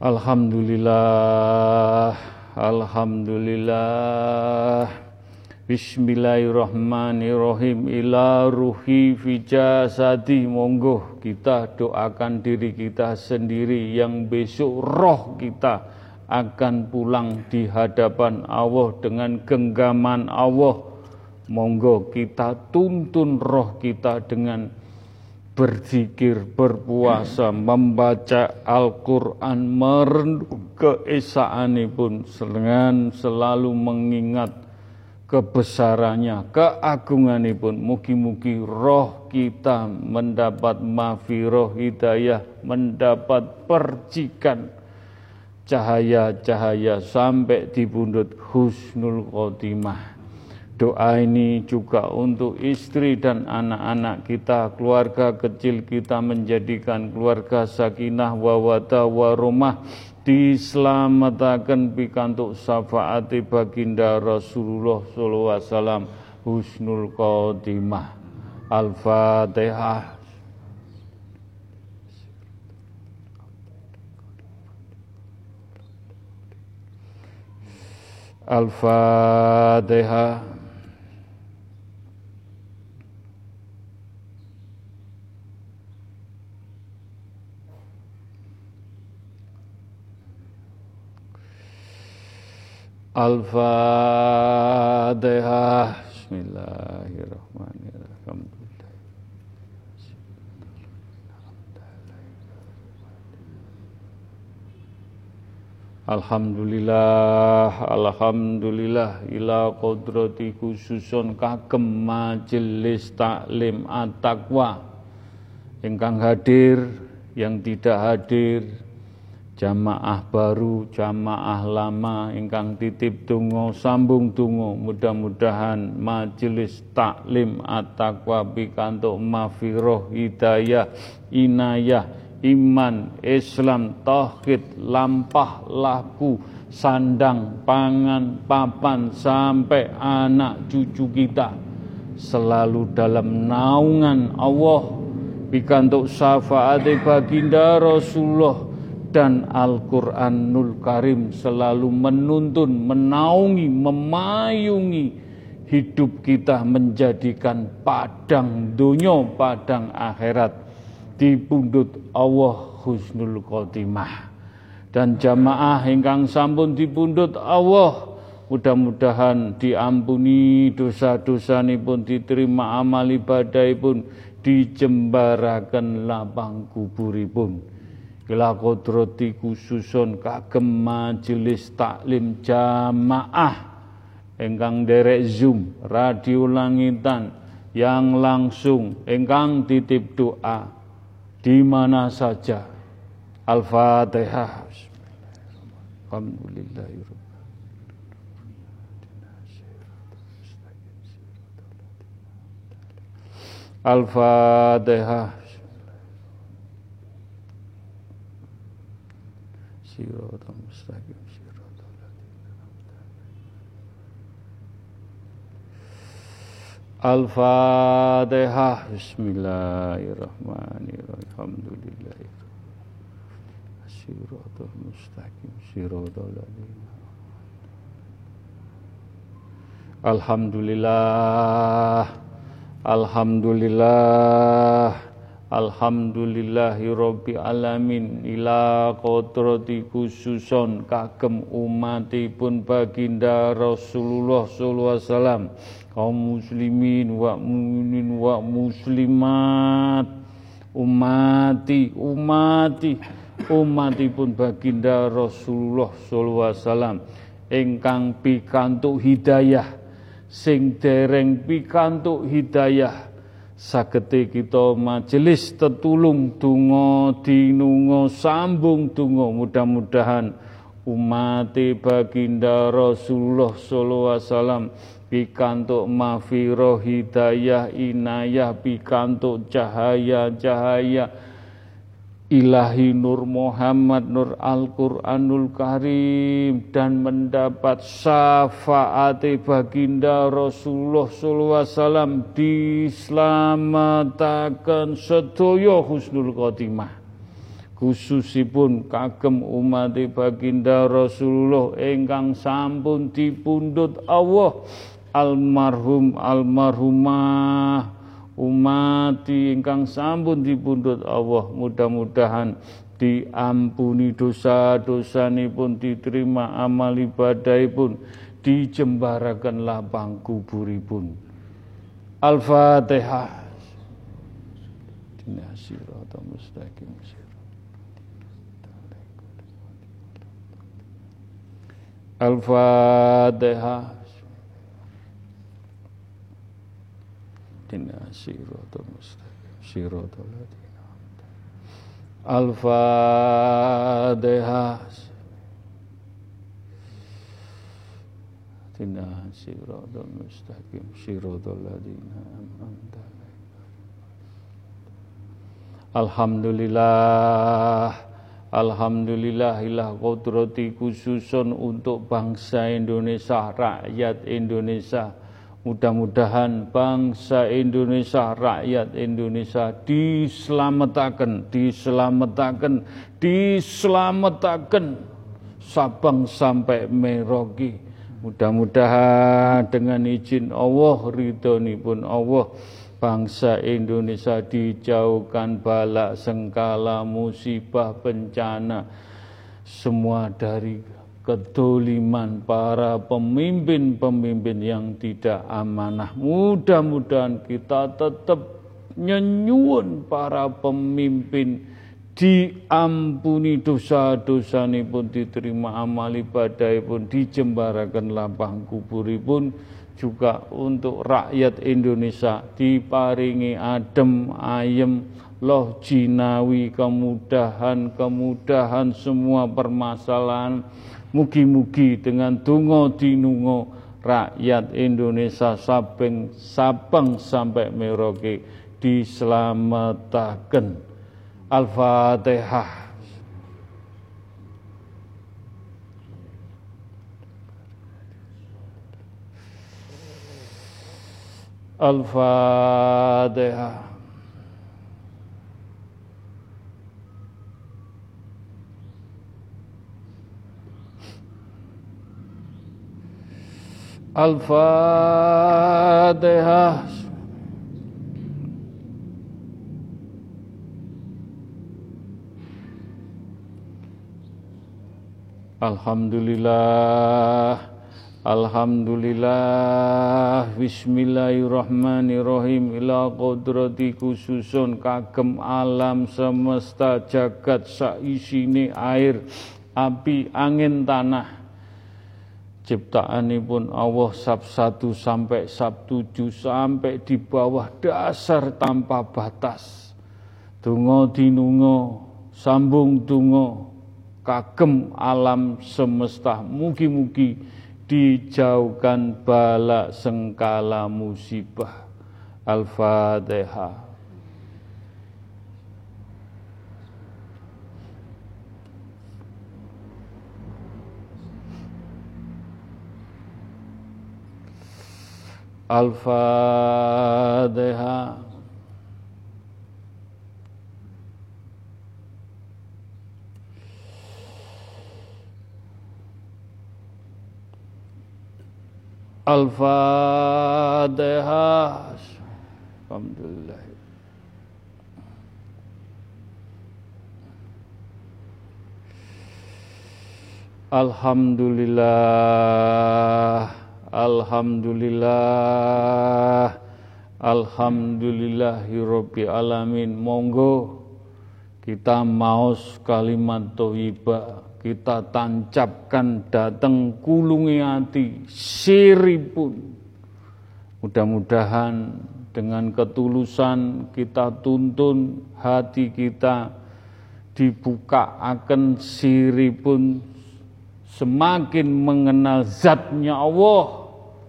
Speaker 1: Alhamdulillah Alhamdulillah Bismillahirrahmanirrahim. Ila ruhi fijasadi monggo kita doakan diri kita sendiri. Yang besok roh kita akan pulang di hadapan Allah dengan genggaman Allah. Monggo kita tuntun roh kita dengan berzikir, berpuasa, membaca Al-Quran, merenung keesaanipun. Dengan selalu mengingat kebesarannya, keagunganipun. Mugi-mugi roh kita mendapat mafiroh hidayah, mendapat percikan cahaya-cahaya sampai di pundut husnul khotimah. Doa ini juga untuk istri dan anak-anak kita, keluarga kecil kita menjadikan keluarga sakinah wawada warumah diselamatkan pikantuk syafaati baginda Rasulullah sallallahu alaihi wasallam husnul khotimah Al-Fatihah. Al-Fatihah Al-Fatihah Bismillahirrahmanirrahim. Alhamdulillah, Alhamdulillah. Ila kodrati khususun kagem majelis taklim at-taqwa. Ingkang hadir yang tidak hadir jamaah baru, jamaah lama ingkang titip tungo, sambung tungo, mudah-mudahan majelis taklim at-taqwa mafiroh hidayah inayah iman Islam tauhid lampah laku sandang pangan papan sampai anak cucu kita. Selalu dalam naungan Allah. Pikantuk syafaat baginda Rasulullah dan Al-Quranul Karim selalu menuntun, menaungi, memayungi hidup kita menjadikan padang dunia, padang akhirat di pundut Allah Husnul Khotimah. Dan jamaah ingkang sampun dipundhut Allah mudah-mudahan diampuni dosa-dosa pun diterima amal ibadah pun dijembaraken lapang kuburipun ila kodrati khususun kagem majelis taklim jamaah. Engkang derek Zoom radio langitan yang langsung engkang titip doa. Di mana saja. Al-Fatihah. Al-Fatihah. Siratal mustaqim siratal Al-Fatihah. Bismillahirrahmanirrahim. Alhamdulillah. Siratal mustaqim siratal Alhamdulillah. Alhamdulillah Alhamdulillahi Alamin. Ila kodrati khususon. Kagem umatipun baginda Rasulullah sallallahu alaihi wasallam. Kaum muslimin wa mukminin wa muslimat. Umati umati. Umatipun baginda Rasulullah sallallahu alaihi wasallam. Ingkang pikantuk hidayah. Sing dereng pikantuk hidayah sagete kita majelis tetulung donga dinunga sambung donga. Mudah-mudahan umat baginda Rasulullah sallallahu alaihi wasallam pikantuk mafiro hidayah inayah pikantuk cahaya-cahaya ilahi Nur Muhammad Nur Al-Quranul Karim dan mendapat syafaat baginda Rasulullah SAW diselamatkan sedoyo husnul khotimah. Khususipun kagem umat baginda Rasulullah ingkang sampun dipundhut Allah almarhum almarhumah umati ingkang sampun dipundhut Allah mudah-mudahan diampuni dosa-dosa pun diterima amal ibadah pun dijembarakan lapang kuburipun. Al-Fatihah. Mustaqim. Al-Fatihah Dina siratal mustaqim siratal ladzina Al-Fatihah Dina siratal mustaqim siratal ladzina an'amta Alhamdulillah Alhamdulillahilah kodrati khususun untuk bangsa Indonesia, rakyat Indonesia Mudah-mudahan bangsa Indonesia, rakyat Indonesia diselamatkan, diselamatkan, diselamatkan Sabang sampai Merauke. Mudah-mudahan dengan izin Allah, ridhoni pun Allah, bangsa Indonesia dijauhkan balak, sengkala, musibah, bencana, semua dari kedoliman para pemimpin-pemimpin yang tidak amanah. Mudah-mudahan kita tetap nyenyuun para pemimpin. Diampuni dosa-dosa ini pun diterima amal ibadah pun dijembarakan lapang pun. Juga untuk rakyat Indonesia diparingi adem ayem loh jinawi kemudahan kemudahan semua permasalahan Mugi-mugi dengan tungo dinungo rakyat Indonesia Sabeng Sabang sampai Merauke diselamatkan. Al-Fatihah. Al-Fatihah. Al-Fatihah. Alhamdulillah. Alhamdulillah. Bismillahirrahmanirrahim. Ila kodrati khususun. Kagem alam semesta jagat saisine air api angin tanah ciptaanipun Allah sab 1 sampai sab 7 sampai di bawah dasar tanpa batas Tungo dinungo sambung tungo kagem alam semesta mugi-mugi dijauhkan bala sengkala musibah. Al-Fatihah. Al-Fatihah. Al-Fatihah. Alhamdulillah. Alhamdulillah. Alhamdulillah. Alhamdulillahirabbil alamin. Monggo kita maos kalimat thayyibah kita tancapkan datang kulungi hati siripun. Mudah-mudahan dengan ketulusan kita tuntun hati kita dibuka akan siripun semakin mengenal zatnya Allah,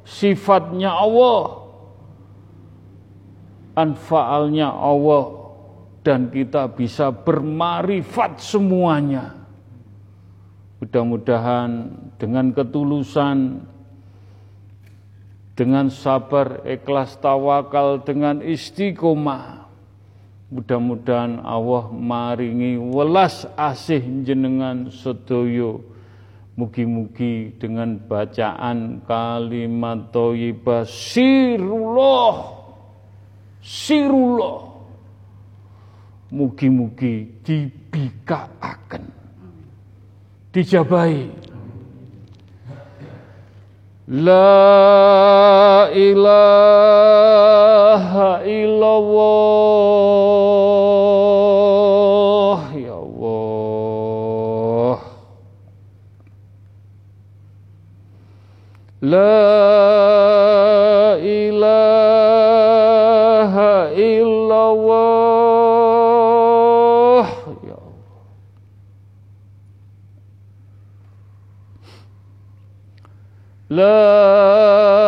Speaker 1: sifatnya Allah, anfaalnya Allah dan kita bisa bermarifat semuanya Mudah-mudahan dengan ketulusan, dengan sabar, ikhlas, tawakal, dengan istiqomah, mudah-mudahan Allah maringi welas asih jenengan sedoyo. Mugi-mugi dengan bacaan kalimat thayyibah sirullah sirullah mugi-mugi dibikaaken dijabai. La ilaha illallah لا إله إلا الله. يا الله. لا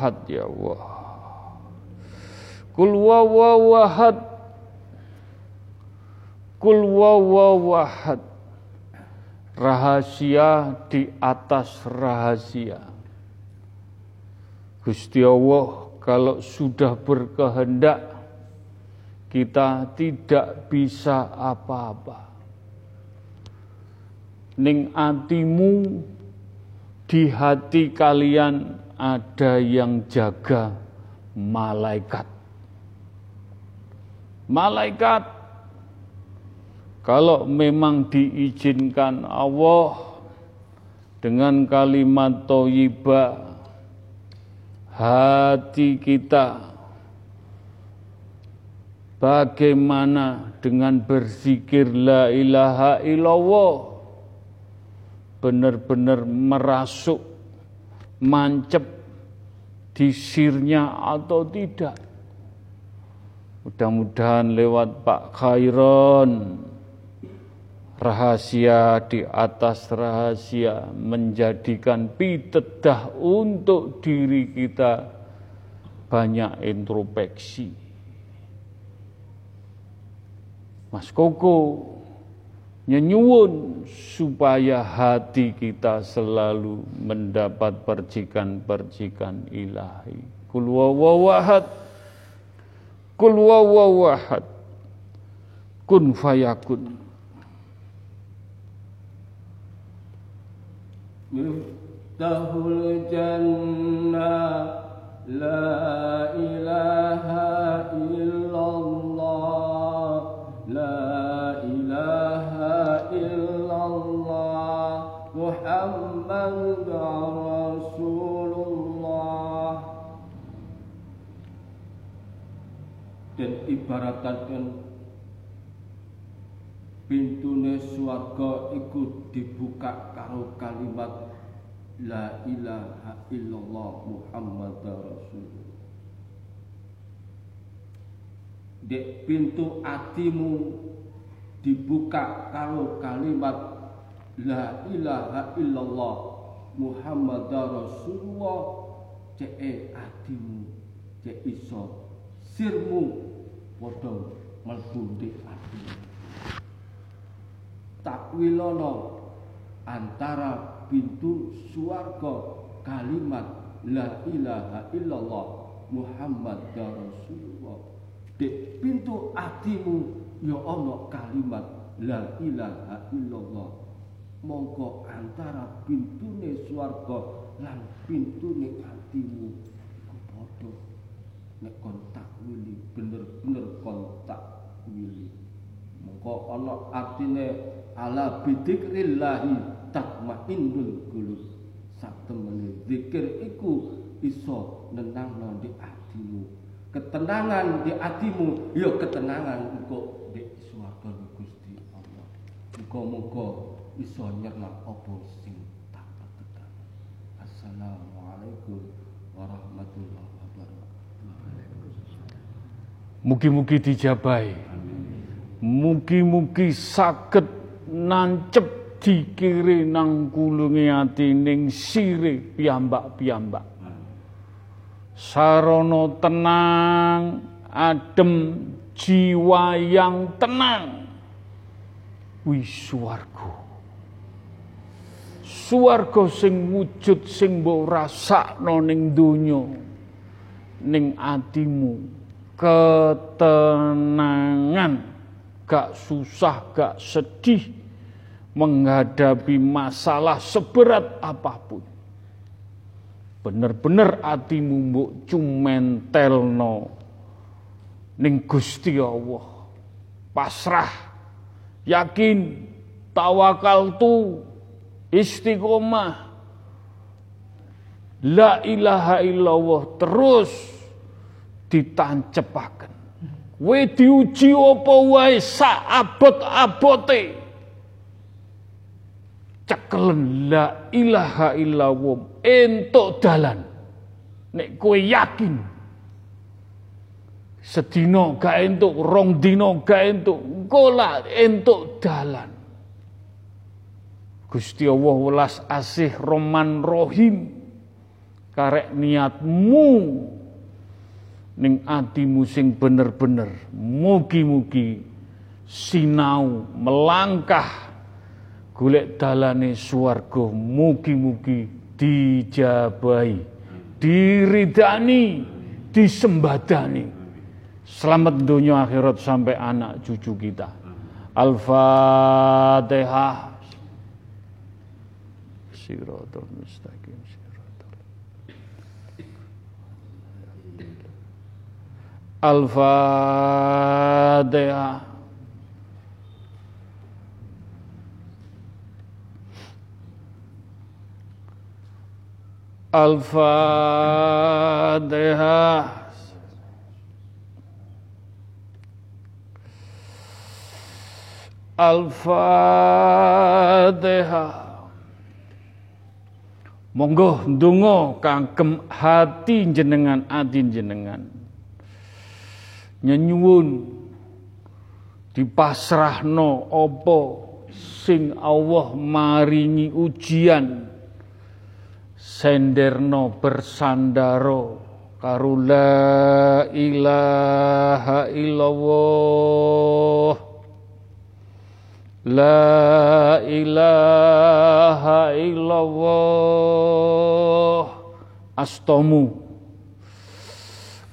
Speaker 1: wawawahad ya Allah. Kul wawawahad Kul wawawahad Rahasia di atas rahasia. Gusti Allah kalau sudah berkehendak kita tidak bisa apa-apa. ning atimu di hati kalian ada yang jaga malaikat. Malaikat kalau memang diizinkan Allah dengan kalimat toyibah hati kita bagaimana dengan berzikir la ilaha illallah benar-benar merasuk, mancep di sirnya atau tidak. Mudah-mudahan lewat Pak Khairon rahasia di atas rahasia menjadikan pitedah untuk diri kita banyak introspeksi. Mas Koko nyenyuwun supaya hati kita selalu mendapat percikan-percikan ilahi. Kul wawahad, kul kun fayakun.
Speaker 2: Miftahul jannah la ilaha illallah la Dan ibaratkan pintune swarga iku dibuka karo kalimat la ilaha illallah Muhammad Rasulullah. Dek pintu atimu dibuka karo kalimat la ilaha illallah Muhammad Rasulullah. Cek atimu cek iso. Sirmu padha mlebu atimu takwilono antara pintu suarga kalimat la ilaha illallah Muhammad Rasulullah. Di pintu atimu ya ana kalimat la ilaha illallah mongko antara pintune swarga lan pintune atimu. Padha nek kontak wili bener-bener kontak wili. Mongko ana artine ala bidzikrillahi tatmainnul qulub. Satemene zikir iku iso nenangno di atimu. Ketenangan di atimu ya ketenangan engko Muga-muga iso nyernak apa sing tak tekan. Assalamualaikum warahmatullahi wabarakatuh.
Speaker 1: Mugi-mugi dijabai. Mugi-mugi saged nancep dikiri nang kulungi ati ning sire piyambak-piyambak. Sarono tenang, adem, jiwa yang tenang kuwi swarga. Swarga sing wujud sing mbok rasakno ning donya ning atimu. Ketenangan gak susah gak sedih menghadapi masalah seberat apa pun. Bener-bener atimu mbok cumentelno ning Gusti Allah. Pasrah yakin, tawakal tu, istiqomah. La ilaha illallah terus ditancepaken. We diuji apa wae sak abot-abote. Cekelen la ilaha illallah entuk dalan. Nek kowe yakin sedina gak entuk, rong dina gak entuk, engko entuk dalan. Gusti Allah welas asih Roman Rohim karek niatmu ning atimu sing bener-bener mugi-mugi sinau melangkah golek dalane swarga mugi-mugi dijabahi diridani disembadani Selamat dunia akhirat sampai anak cucu kita. Al-Fatihah. Siratal mustaqim siratal Al-Fatihah Al-Fatihah Al-Fatihah. Monggo ndonga kangkem hati jenengan ati jenengan. Nyenyuwun dipasrahno apa sing Allah maringi ujian senderno bersandaro karo la ilaha illallah La ilaha illallah. Astomu.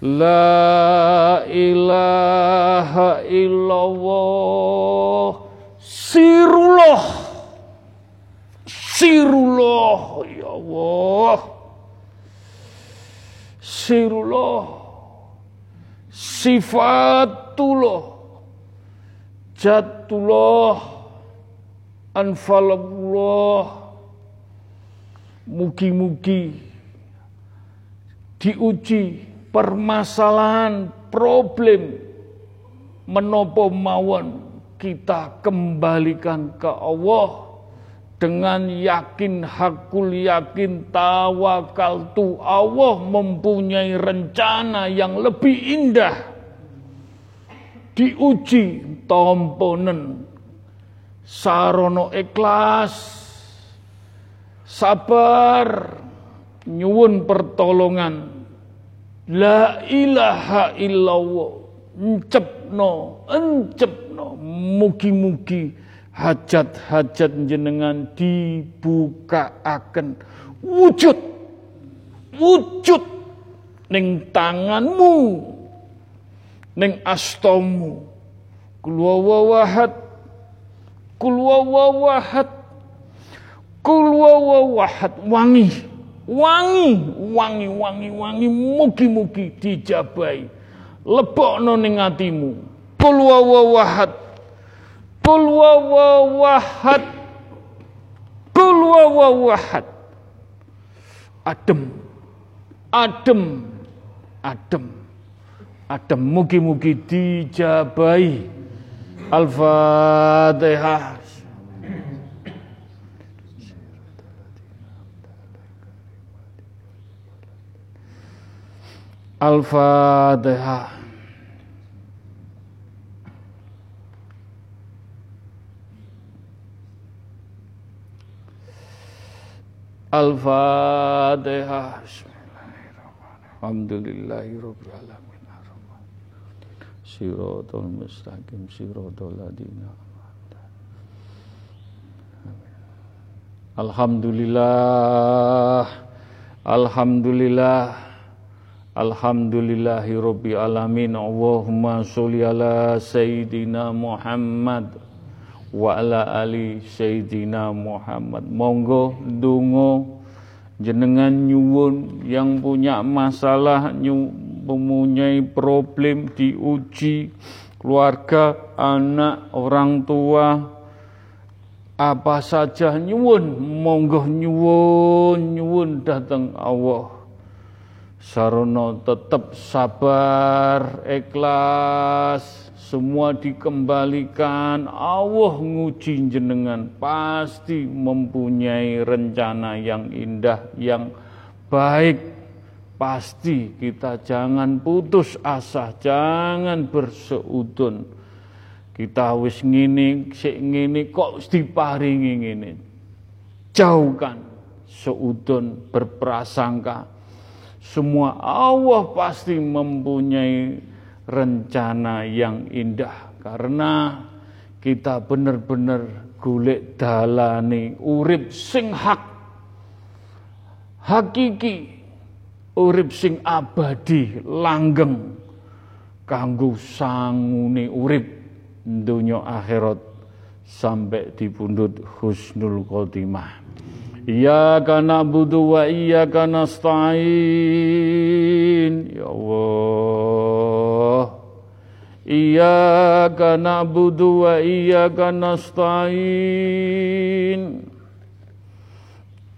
Speaker 1: La ilaha illallah. Sirullah. Sirullah Ya Allah. Sirullah. Sifatullah. Jatullah anfalallah. Mugi-mugi diuji permasalahan problem. Menopo mawon kita kembalikan ke Allah dengan yakin hakul yakin tawakal tu Allah mempunyai rencana yang lebih indah. Diuji tomponen sarono ikhlas sabar nyuwun pertolongan. La ilaha illallah encepno encepno. Mugi-mugi hajat-hajat jenengan dibuka akan wujud wujud ning tanganmu ning astomu. Kulwawahad Kul wawahad. Kul wawahad. Wangi. Wangi. Wangi, wangi, wangi. Mugi-mugi dijabai. Lebokno ning atimu. Kul wawahad. Kul wawahad. Kul. Adem. Adem. Adem. Adem. Mugi-mugi dijabai. الفاتحة. الفاتحة. الفاتحة. بسم الله الرحمن الرحيم. الحمد لله رب العالمين. Siratal mustaqim siratal ladina Alhamdulillah Alhamdulillah Alhamdulillahi Rabbi Alamin. Allahumma sholli ala Sayyidina Muhammad Wa ala ali Sayyidina Muhammad. Monggo dungo jenengan nyuwun yang punya masalah nyu mempunyai problem diuji keluarga, anak, orang tua, apa saja nyuwun, monggo nyuwun, nyuwun datang Allah. Sarono tetap sabar, ikhlas, semua dikembalikan. Allah nguji jenengan pasti mempunyai rencana yang indah, yang baik Pasti kita jangan putus asa, jangan berseudun. Kita wis ngini, sik ngini kok diparingi ngini. Jauhkan seudun berprasangka. Semua Allah pasti mempunyai rencana yang indah karena kita benar-benar golek dalane urip sing hak hakiki urip sing abadi langgeng kanggo sangune urip donya akhirat sampai di pundut husnul khotimah. Iyyaka na'budu wa iyyaka nasta'in. Ya Allah. Iyyaka na'budu wa iyyaka nasta'in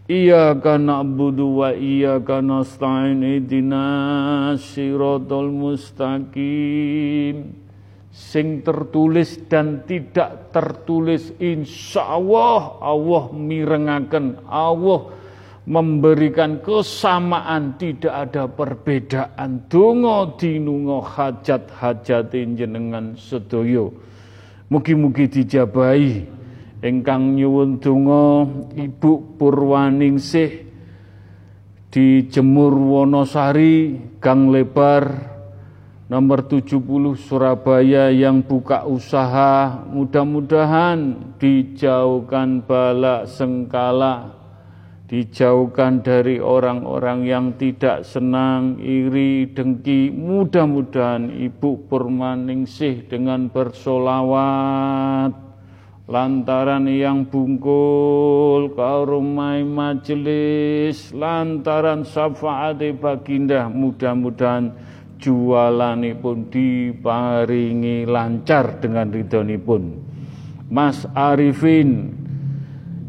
Speaker 1: Iyyaka na'budu wa iyyaka nasta'in ihdinas siratal mustaqim. Sing tertulis dan tidak tertulis insya Allah Allah mirengaken Allah memberikan kesamaan tidak ada perbedaan. Donga dinunga hajat hajat jenengan sedoyo mugi-mugi dijabahi ingkang nyuwun donga Ibu Purwaningsih di Jemur Wonosari Gang Lebar nomor 70 Surabaya yang buka usaha mudah-mudahan dijauhkan balak sengkala dijauhkan dari orang-orang yang tidak senang iri dengki. Mudah-mudahan Ibu Purmaningsih dengan bersolawat lantaran yang bungkul karumai majelis lantaran syafaat baginda mudah-mudahan jualanipun diparingi lancar dengan ridhonipun. Mas Arifin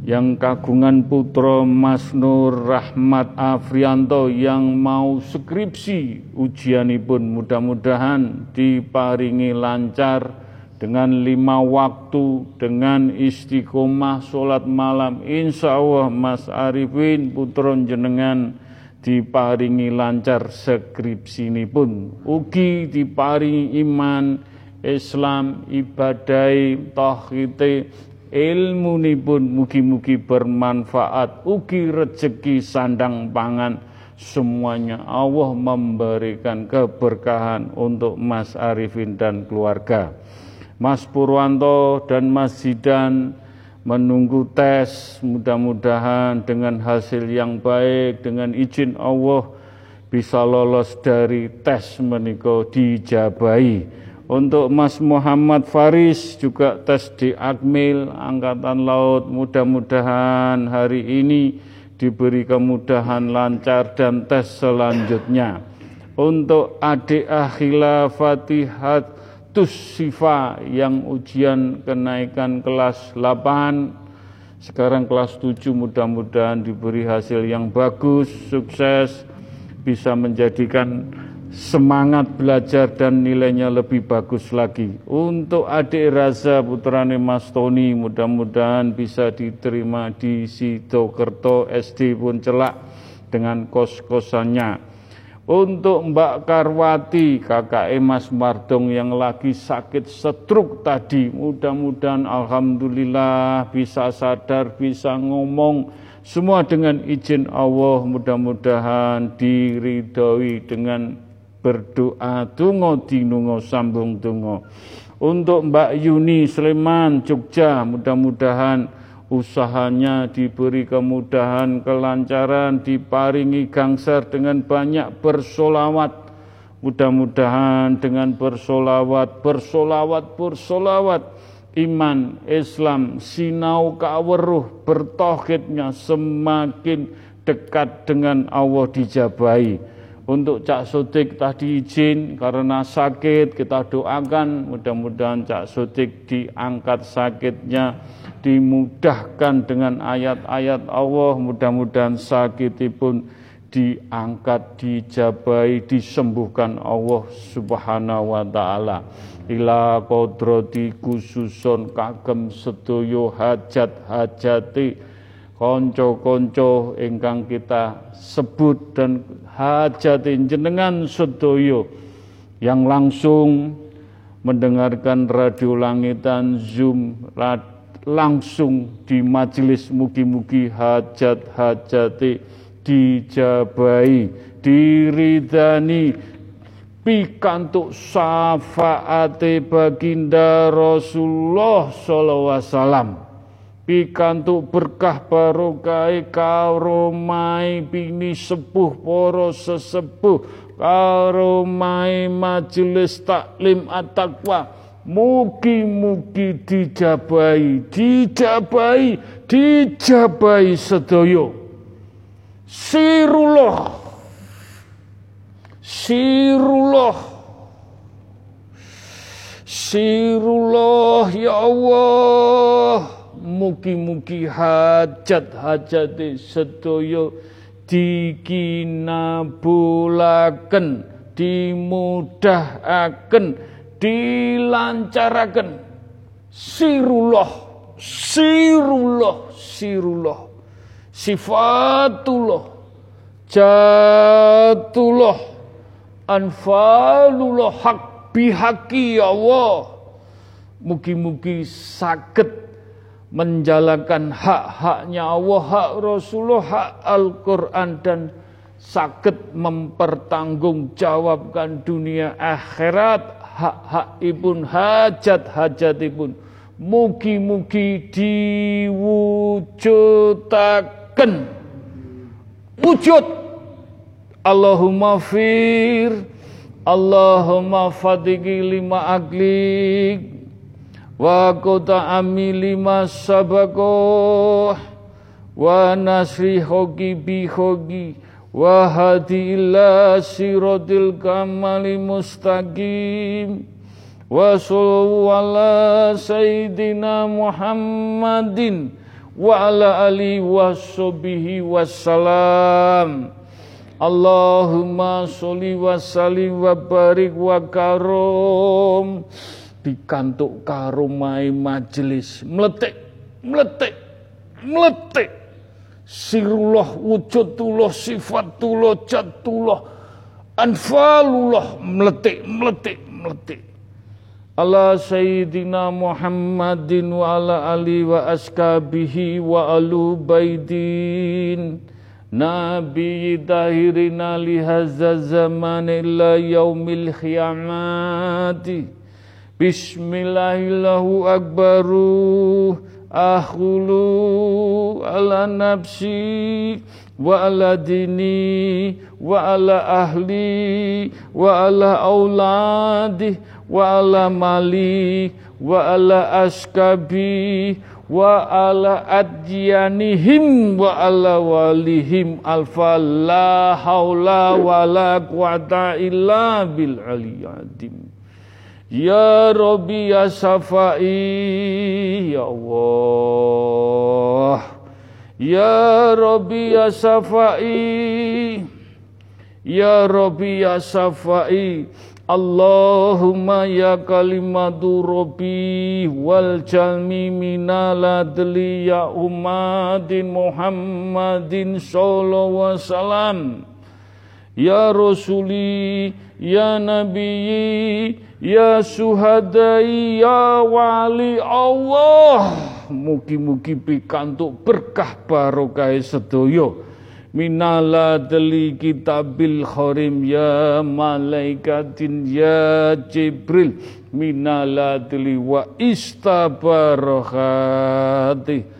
Speaker 1: yang kagungan putra Mas Nur Rahmat Afrianto yang mau skripsi ujianipun mudah-mudahan diparingi lancar dengan lima waktu dengan istiqomah sholat malam insya Allah Mas Arifin putra jenengan diparingi lancar skripsinipun ugi diparingi iman Islam ibadai tauhid ilmunipun mugi-mugi bermanfaat. Ugi rezeki sandang pangan. Semuanya Allah memberikan keberkahan untuk Mas Arifin dan keluarga Mas Purwanto dan Mas Zidan menunggu tes mudah-mudahan dengan hasil yang baik dengan izin Allah bisa lolos dari tes menika dijabai untuk Mas Muhammad Faris juga tes di Akmil Angkatan Laut. Mudah-mudahan hari ini diberi kemudahan lancar dan tes selanjutnya. Untuk adik Akhila Fatihat Tus Sifa yang ujian kenaikan kelas 8 sekarang kelas 7 mudah-mudahan diberi hasil yang bagus, sukses, bisa menjadikan semangat belajar dan nilainya lebih bagus lagi. Untuk adik Raza putrane Mas Tony mudah-mudahan bisa diterima di Sidokerto SD pun celak dengan kos-kosannya untuk Mbak Karwati, kakak Emas Mardong yang lagi sakit setruk tadi, mudah-mudahan Alhamdulillah bisa sadar, bisa ngomong, semua dengan izin Allah, mudah-mudahan diridhoi dengan berdoa, tungo dinungo sambung tungo. Untuk Mbak Yuni Sleman, Jogja, mudah-mudahan usahanya diberi kemudahan, kelancaran, diparingi gangser dengan banyak bersolawat. Mudah-mudahan dengan bersolawat, bersolawat, bersolawat, iman, Islam, sinau kaweruh, bertohidnya semakin dekat dengan Allah dijabai. Untuk Cak Sodik tadi izin karena sakit kita doakan mudah-mudahan Cak Sodik diangkat sakitnya dimudahkan dengan ayat-ayat Allah. Mudah-mudahan sakitipun diangkat dijabai disembuhkan Allah Subhanahu wa taala. Ila kodrati khususon kagem sedoyo hajat-hajati. Konco-konco ingkang kita sebut dan hajat jenengan sedoyo yang langsung mendengarkan radio langitan Zoom radio langsung di majelis mugi-mugi hajat-hajati dijabai diridani pikantuk syafaate baginda Rasulullah sallallahu alaihi wasallam pikantuk berkah barokah karomai bini sepuh poro sesepuh karomai majelis taklim at-taqwa mugi-mugi dijabai dijabai dijabai sedoyo sirullah. Sirullah. Sirullah ya Allah. Mugi-mugi hajat-hajat sedoyo dikinabulaken dimudahaken dilancaraken sirullah sirullah sirullah. Sifatullah jatullah. Anfalullah hak bihaki ya Allah. Mugi-mugi sakit menjalankan hak-haknya Allah, hak Rasulullah, hak Al-Quran dan sakit mempertanggungjawabkan dunia akhirat, hak-hak ibun, hajat-hajat ibun. Mugi-mugi diwujudakan. Wujud. Allahumma fir. Allahumma fadigi lima aglik wa kota amili sabako wa nasri hogi bi hogi kamali mustaqim. Wa sallu ala sayyidina muhammadin wa ala ali wa sobihi wassalam Allahumma sholli wa sallim wa barik wa karom. Dikantuk majelis meletik meletik meletik sirullah wujudullah sifatullah jatullah anfalullah meletik meletik meletik. Ala sayyidina Muhammadin wa ala ali wa askabihi wa alu baidin Nabi tahirina lihazza zaman illa yaumil khiyamati. Bismillahillahu akbaru akhulu ala nafsi wa ala dini wa ala ahli wa ala auladi wa ala mali wa ala askabi wa ala adyanihim wa ala walihim alfa la haula wa la quwata illa bil aliyadim Ya Rabbi ya Safai Ya Allah. Ya Rabbi ya Safai Ya Rabbi ya Safai Allahumma ya kalimatu Rabbi wal jalmi minal adli ya umadin Muhammadin sallallahu wasallam. Ya Rasuli ya Nabi Ya suhadai ya wali Allah. Mugi-mugi pikantuk berkah barokah sedoyo Minala deli kitabil khorim ya malaikatin ya Jibril. Minala deli wa istabarokhati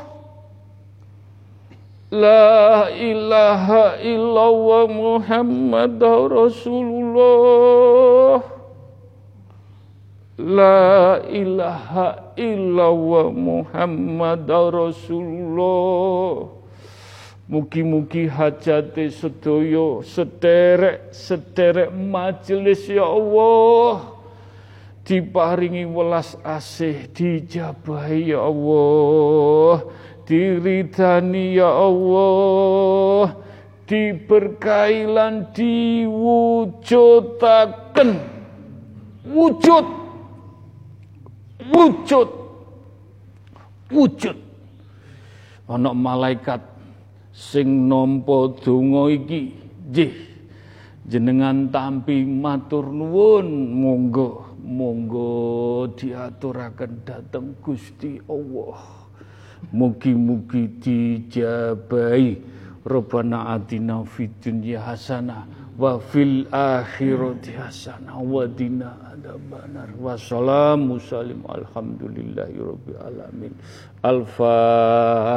Speaker 1: La ilaha illallah Muhammad Rasulullah. La ilaha illallah Muhammad Rasulullah. Mugi-mugi hajate sedoyo sederek sederek majelis ya Allah. Diparingi welas asih dijabahi ya Allah diridani ya Allah diberkailan diwujudaken. Wujud. Wujud. Wujud. Ana malaikat sing nampa donga iki. Nggih jenengan tampi matur nuwun. Monggo monggo diaturaken dhateng Gusti Allah Mugi-mugi dijabai. Rabbana atina fid dunya hasanah wa fil akhirati hasanah wa dina adzabannar. Wassalamu salim alhamdulillahi rabbil alamin. Al-Fatihah.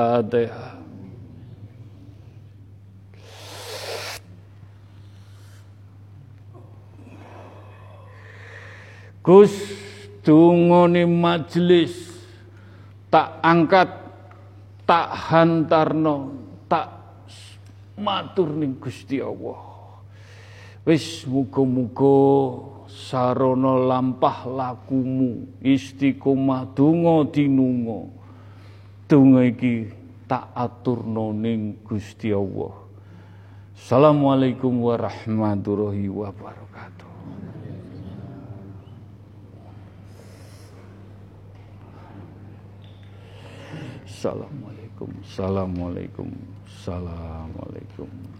Speaker 1: Gus dungone majelis tak angkat tak hantarno tak matur ning Gusti Allah. Wis muga-muga sarana lampah lakumu istiqomah donga dinunga donga iki tak aturno ning Gusti Allah. Assalamualaikum warahmatullahi wabarakatuh Assalamualaikum. Assalamualaikum. Assalamualaikum